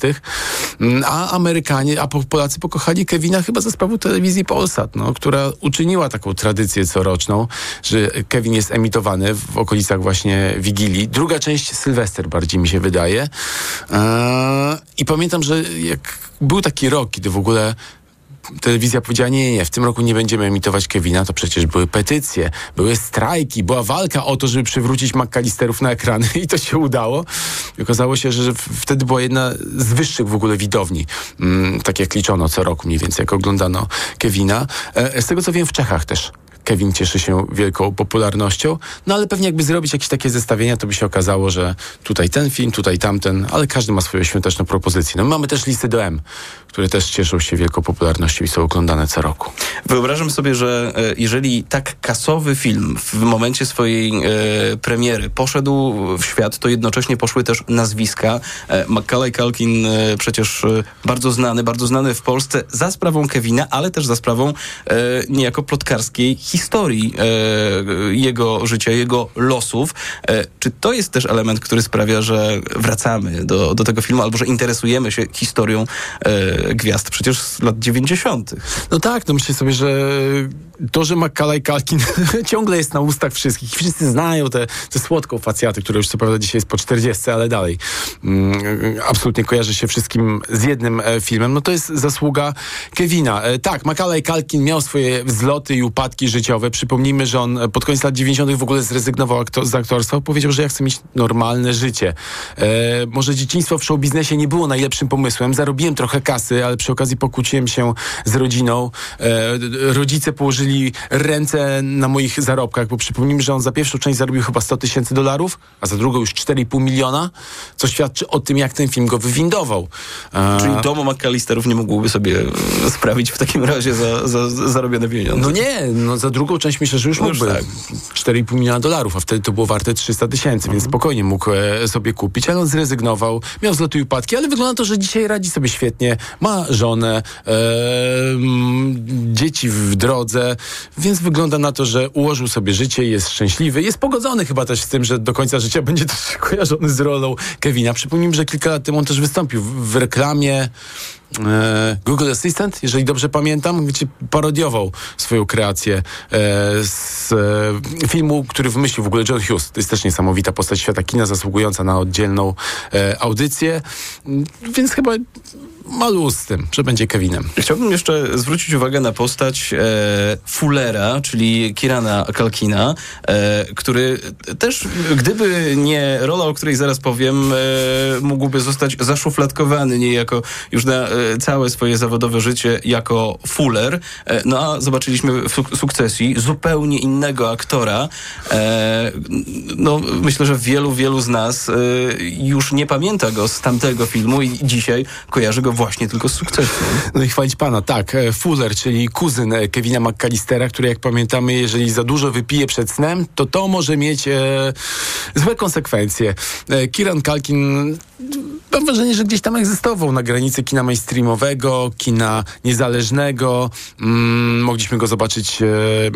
Mm, A Amerykanie, a po- Polacy pokochali Kevina chyba ze sprawą telewizji Polsat, no, która uczyniła taką tradycję coroczną, że Kevin jest emitowany w okolicach właśnie Wigilii. Druga część Sylwester bardziej mi się wydaje. Eee, I pamiętam, że jak był taki rok, kiedy w ogóle telewizja powiedziała, nie, nie, w tym roku nie będziemy emitować Kevina, to przecież były petycje, były strajki, była walka o to, żeby przywrócić McAllisterów na ekrany i to się udało. Okazało się, że wtedy była jedna z wyższych w ogóle widowni, mm, tak jak liczono co roku mniej więcej, jak oglądano Kevina. E, z tego co wiem, w Czechach też. Kevin cieszy się wielką popularnością, no ale pewnie jakby zrobić jakieś takie zestawienia, to by się okazało, że tutaj ten film, tutaj tamten, ale każdy ma swoją świąteczną propozycję. No mamy też listy do M, które też cieszą się wielką popularnością i są oglądane co roku. Wyobrażam sobie, że e, jeżeli tak kasowy film w momencie swojej e, premiery poszedł w świat, to jednocześnie poszły też nazwiska. E, Macaulay e, przecież e, bardzo znany, bardzo znany w Polsce za sprawą Kevina, ale też za sprawą e, niejako plotkarskiej historii e, jego życia, jego losów. E, czy to jest też element, który sprawia, że wracamy do, do tego filmu, albo że interesujemy się historią e, gwiazd przecież z lat 90. No tak, no myślę sobie, że to, że Macaulay Culkin ciągle jest na ustach wszystkich. Wszyscy znają tę tę słodką facjatę, która już co prawda dzisiaj jest po 40, ale dalej mm, absolutnie kojarzy się wszystkim z jednym e, filmem. No to jest zasługa Kevina. E, tak, Macaulay Culkin miał swoje wzloty i upadki życiowe. Przypomnijmy, że on e, pod koniec lat 90. w ogóle zrezygnował z aktorstwa. Powiedział, że ja chcę mieć normalne życie. E, może dzieciństwo w show biznesie nie było najlepszym pomysłem. Zarobiłem trochę kasy, ale przy okazji pokłóciłem się z rodziną. E, rodzice położyli ręce na moich zarobkach, bo przypomnijmy, że on za pierwszą część zarobił chyba 100 tysięcy dolarów, a za drugą już 4,5 miliona, co świadczy o tym, jak ten film go wywindował. E, Czyli domu McAllisterów nie mógłby sobie sprawić w takim razie za, za, za zarobione pieniądze. No nie, no za drugą część myślę, że już No już mógłby. tak. 4,5 miliona dolarów, a wtedy to było warte 300 tysięcy, więc spokojnie mógł e, sobie kupić, ale on zrezygnował, miał zloty i upadki, ale wygląda na to, że dzisiaj radzi sobie świetnie, ma żonę, e, dzieci w drodze, więc wygląda na to, że ułożył sobie życie, jest szczęśliwy, jest pogodzony chyba też z tym, że do końca życia będzie też kojarzony z rolą Kevina. Przypomnijmy, że kilka lat temu on też wystąpił w, w reklamie Google Assistant, jeżeli dobrze pamiętam, gdzie parodiował swoją kreację e, z e, filmu, który wymyślił w ogóle John Hughes. To jest też niesamowita postać świata kina, zasługująca na oddzielną e, audycję, więc chyba ma luz z tym, że będzie Kevinem. Chciałbym jeszcze zwrócić uwagę na postać e, Fullera, czyli Kirana Kalkina, e, który też, gdyby nie rola, o której zaraz powiem, e, mógłby zostać zaszufladkowany niejako już na e, całe swoje zawodowe życie jako Fuller. E, no a zobaczyliśmy w suk- sukcesji zupełnie innego aktora. E, no myślę, że wielu, wielu z nas już nie pamięta go z tamtego filmu i dzisiaj kojarzy go właśnie tylko z sukcesu. No i chwalić pana, tak. e, Fuller, czyli kuzyn e, Kevina McAllistera, który jak pamiętamy, jeżeli za dużo wypije przed snem, to to może mieć e, złe konsekwencje. E, Kieran Culkin, mam wrażenie, że gdzieś tam egzystował na granicy kina mainstreamowego, kina niezależnego. Mm, mogliśmy go zobaczyć e,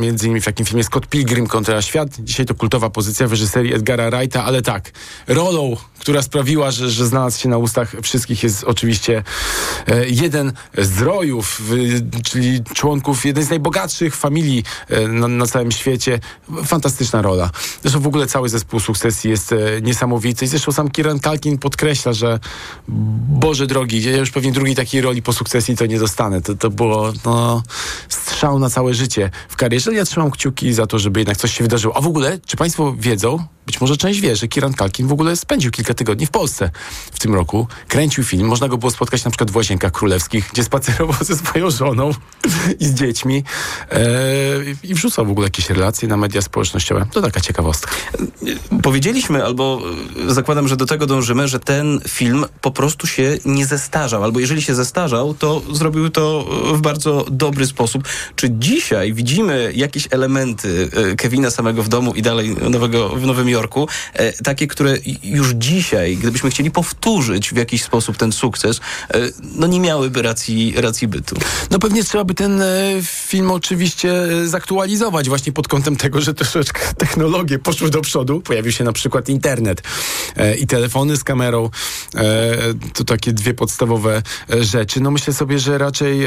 między innymi w takim filmie Scott Pilgrim kontra świat. Dzisiaj to kultowa pozycja w reżyserii Edgara Wrighta, ale tak, rolą, która sprawiła, że, że znalazł się na ustach wszystkich jest oczywiście jeden z rojów, czyli członków jednej z najbogatszych familii e, na, na całym świecie. Fantastyczna rola. Zresztą w ogóle cały zespół sukcesji jest e, niesamowity zresztą sam Kieran Culkin podkreśla, że Boże drogi, ja już pewnie drugiej takiej roli po sukcesji to nie dostanę. To, to było no, strzał na całe życie w karierze. Ja trzymam kciuki za to, żeby jednak coś się wydarzyło. A w ogóle, czy państwo wiedzą, być może część wie, że Kieran Culkin w ogóle spędził kilka tygodni w Polsce w tym roku. Kręcił film, można go było spotkać na przykład w Łazienkach Królewskich, gdzie spacerował ze swoją żoną i z dziećmi e, i wrzucał w ogóle jakieś relacje na media społecznościowe. To taka ciekawostka. Powiedzieliśmy, albo e, zakładam, że do tego dążymy, że ten film po prostu się nie zestarzał, albo jeżeli się zestarzał, to zrobił to w bardzo dobry sposób. Czy dzisiaj widzimy jakieś elementy e, Kevina samego w domu i dalej nowego, w Nowym Jorku, e, takie, które już dzisiaj, gdybyśmy chcieli powtórzyć w jakiś sposób ten sukces, e, no nie miałyby racji, racji bytu? No pewnie trzeba by ten e, film oczywiście zaktualizować właśnie pod kątem tego, że troszeczkę technologie poszły do przodu. Pojawił się na przykład internet i telefony z kamerą. To takie dwie podstawowe rzeczy. No myślę sobie, że raczej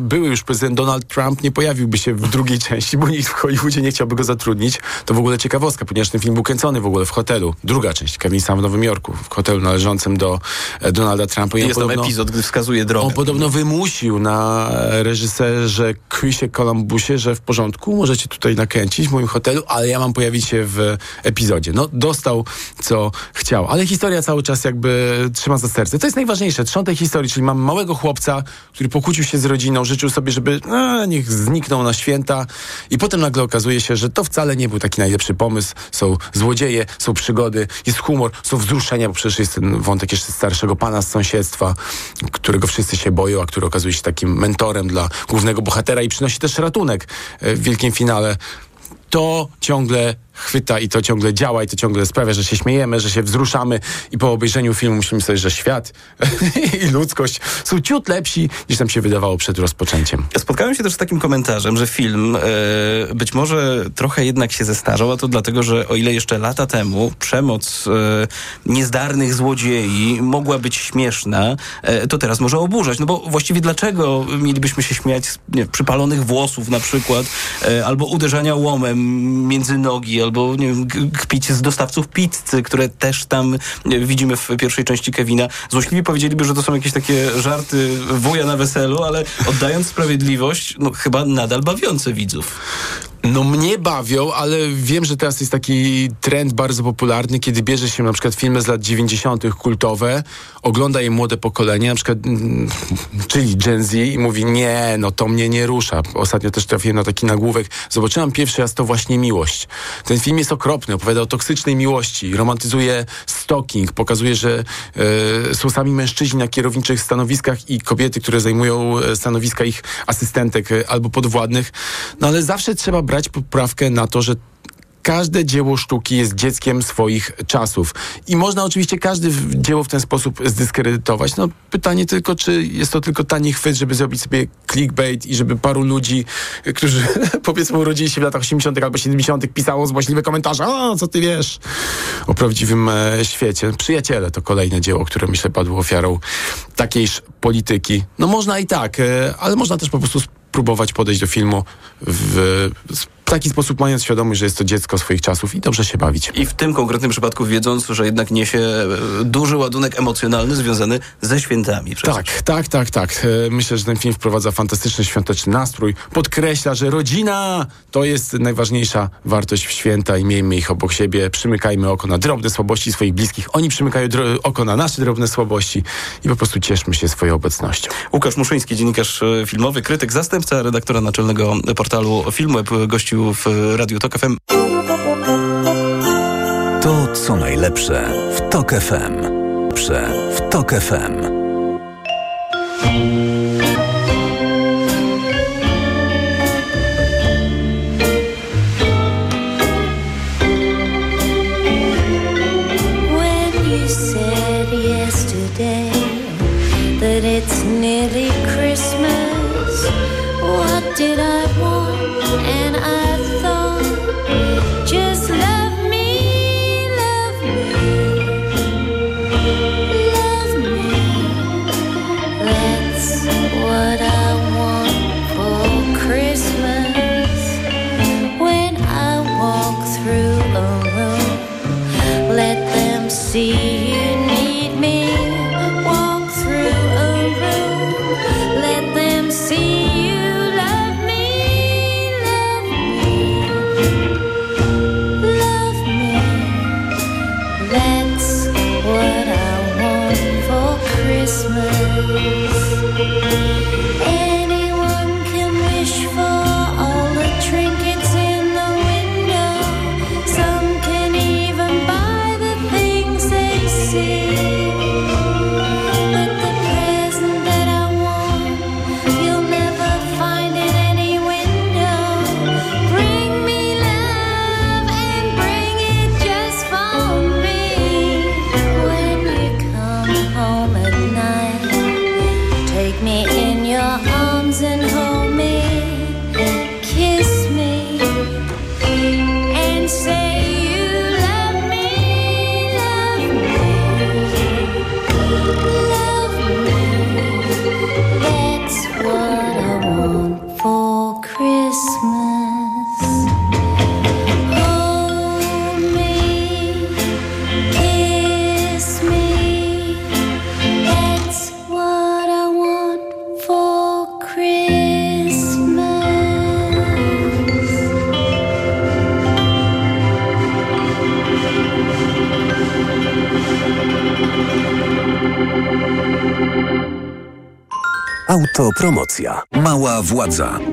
były już prezydent Donald Trump nie pojawiłby się w drugiej części, bo nikt w Hollywoodzie nie chciałby go zatrudnić. To w ogóle ciekawostka, ponieważ ten film był kręcony w ogóle w hotelu. Druga część, Kevin Sam w Nowym Jorku, w hotelu należącym do e, Donalda Trumpa. I Jest tam podobno- epizod, gdy wskazuje drogę. on podobno wymusił na e, reżyserze Chrisie Columbusie, że w porządku, możecie tutaj nakręcić w moim hotelu, ale ja mam pojawić się w epizodzie. No, dostał co chciał, ale historia cały czas jakby trzyma za serce. To jest najważniejsze, trzon tej historii, czyli mamy małego chłopca, który pokłócił się z rodziną, życzył sobie, żeby a, niech zniknął na święta i potem nagle okazuje się, że to wcale nie był taki najlepszy pomysł. Są złodzieje, są przygody, jest humor, są wzruszenia, bo przecież jest ten wątek jeszcze starszego pana z sąsiedztwa, którego wszyscy się boją, a który okazuje się takim mentorem dla głównego bohatera i przynosi też ratunek e, w wielkim finale. To ciągle chwyta i to ciągle działa i to ciągle sprawia, że się śmiejemy, że się wzruszamy i po obejrzeniu filmu myślimy sobie, że świat i ludzkość są ciut lepsi niż nam się wydawało przed rozpoczęciem. Spotkałem się też z takim komentarzem, że film e, być może trochę jednak się zestarzał, a to dlatego, że o ile jeszcze lata temu przemoc e, niezdarnych złodziei mogła być śmieszna, e, to teraz może oburzać. No bo właściwie dlaczego mielibyśmy się śmiać z nie, przypalonych włosów na przykład, albo uderzania łomem między nogi, albo nie wiem, kpić z dostawców pizzy, które też tam widzimy w pierwszej części Kevina. Złośliwi powiedzieliby, że to są jakieś takie żarty wuja na weselu, ale oddając sprawiedliwość, no chyba nadal bawiące widzów. No mnie bawią, ale wiem, że teraz jest taki trend bardzo popularny, kiedy bierze się na przykład filmy z lat 90. kultowe, ogląda je młode pokolenie, na przykład, mm, czyli Gen Z i mówi, nie, no to mnie nie rusza. Ostatnio też trafiłem na taki nagłówek. Zobaczyłam pierwszy raz to właśnie miłość. Ten film jest okropny, opowiada o toksycznej miłości, romantyzuje stalking, pokazuje, że e, są sami mężczyźni na kierowniczych stanowiskach i kobiety, które zajmują e, stanowiska ich asystentek e, albo podwładnych. No ale zawsze trzeba brać poprawkę na to, że każde dzieło sztuki jest dzieckiem swoich czasów. I można oczywiście każde dzieło w ten sposób zdyskredytować. No pytanie tylko, czy jest to tylko tani chwyt, żeby zrobić sobie clickbait i żeby paru ludzi, którzy powiedzmy urodzili się w latach 80. albo 70. pisało złośliwe komentarze. O, co ty wiesz o prawdziwym e, świecie. Przyjaciele to kolejne dzieło, które myślę padło ofiarą takiejż polityki. No można i tak, e, ale można też po prostu spróbować podejść do filmu w, w taki sposób, mając świadomość, że jest to dziecko swoich czasów i dobrze się bawić. I w tym konkretnym przypadku wiedząc, że jednak niesie e, duży ładunek emocjonalny związany ze świętami. przecież. Tak, tak, tak, tak. E, Myślę, że ten film wprowadza fantastyczny świąteczny nastrój. Podkreśla, że rodzina to jest najważniejsza wartość w święta i miejmy ich obok siebie. Przymykajmy oko na drobne słabości swoich bliskich. Oni przymykają oko na nasze drobne słabości i po prostu cieszmy się swoją obecnością. Łukasz Muszyński, dziennikarz e, filmowy, krytyk, zastępca redaktora naczelnego portalu Filmweb, gościu w Radiu Tok FM. To, co najlepsze w TOK FM. Prze w TOK FM. Autopromocja. Mała władza.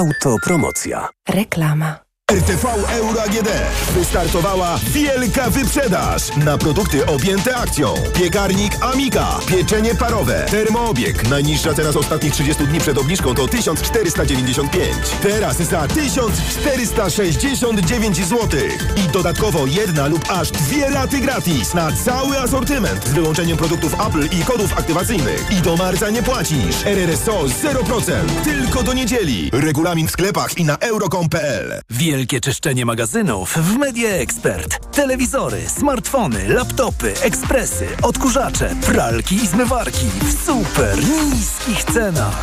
Autopromocja. Reklama. RTV Euro AGD. Wystartowała wielka wyprzedaż na produkty objęte akcją. Piekarnik Amika, pieczenie parowe, termoobieg. Najniższa cena z ostatnich 30 dni przed obniżką to 1495. Teraz za 1469 zł. I dodatkowo jedna lub aż dwie raty gratis na cały asortyment z wyłączeniem produktów Apple i kodów aktywacyjnych. I do marca nie płacisz. RRSO 0%. Tylko do niedzieli. Regulamin w sklepach i na euro.com.pl. Wielkie czyszczenie magazynów w Media Expert. Telewizory, smartfony, laptopy, ekspresy, odkurzacze, pralki i zmywarki w super niskich cenach.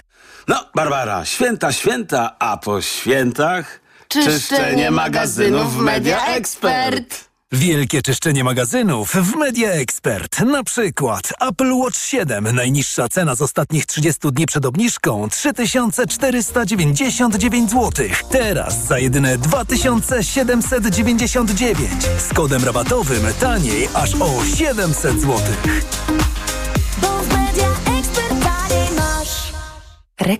No, Barbara, święta, święta, a po świętach Czyszczenie magazynów w Media Expert. Wielkie czyszczenie magazynów w Media Expert. Na przykład Apple Watch 7. Najniższa cena z ostatnich 30 dni przed obniżką 3499 zł. Teraz za jedyne 2799. Z kodem rabatowym taniej aż o 700 zł. Bo w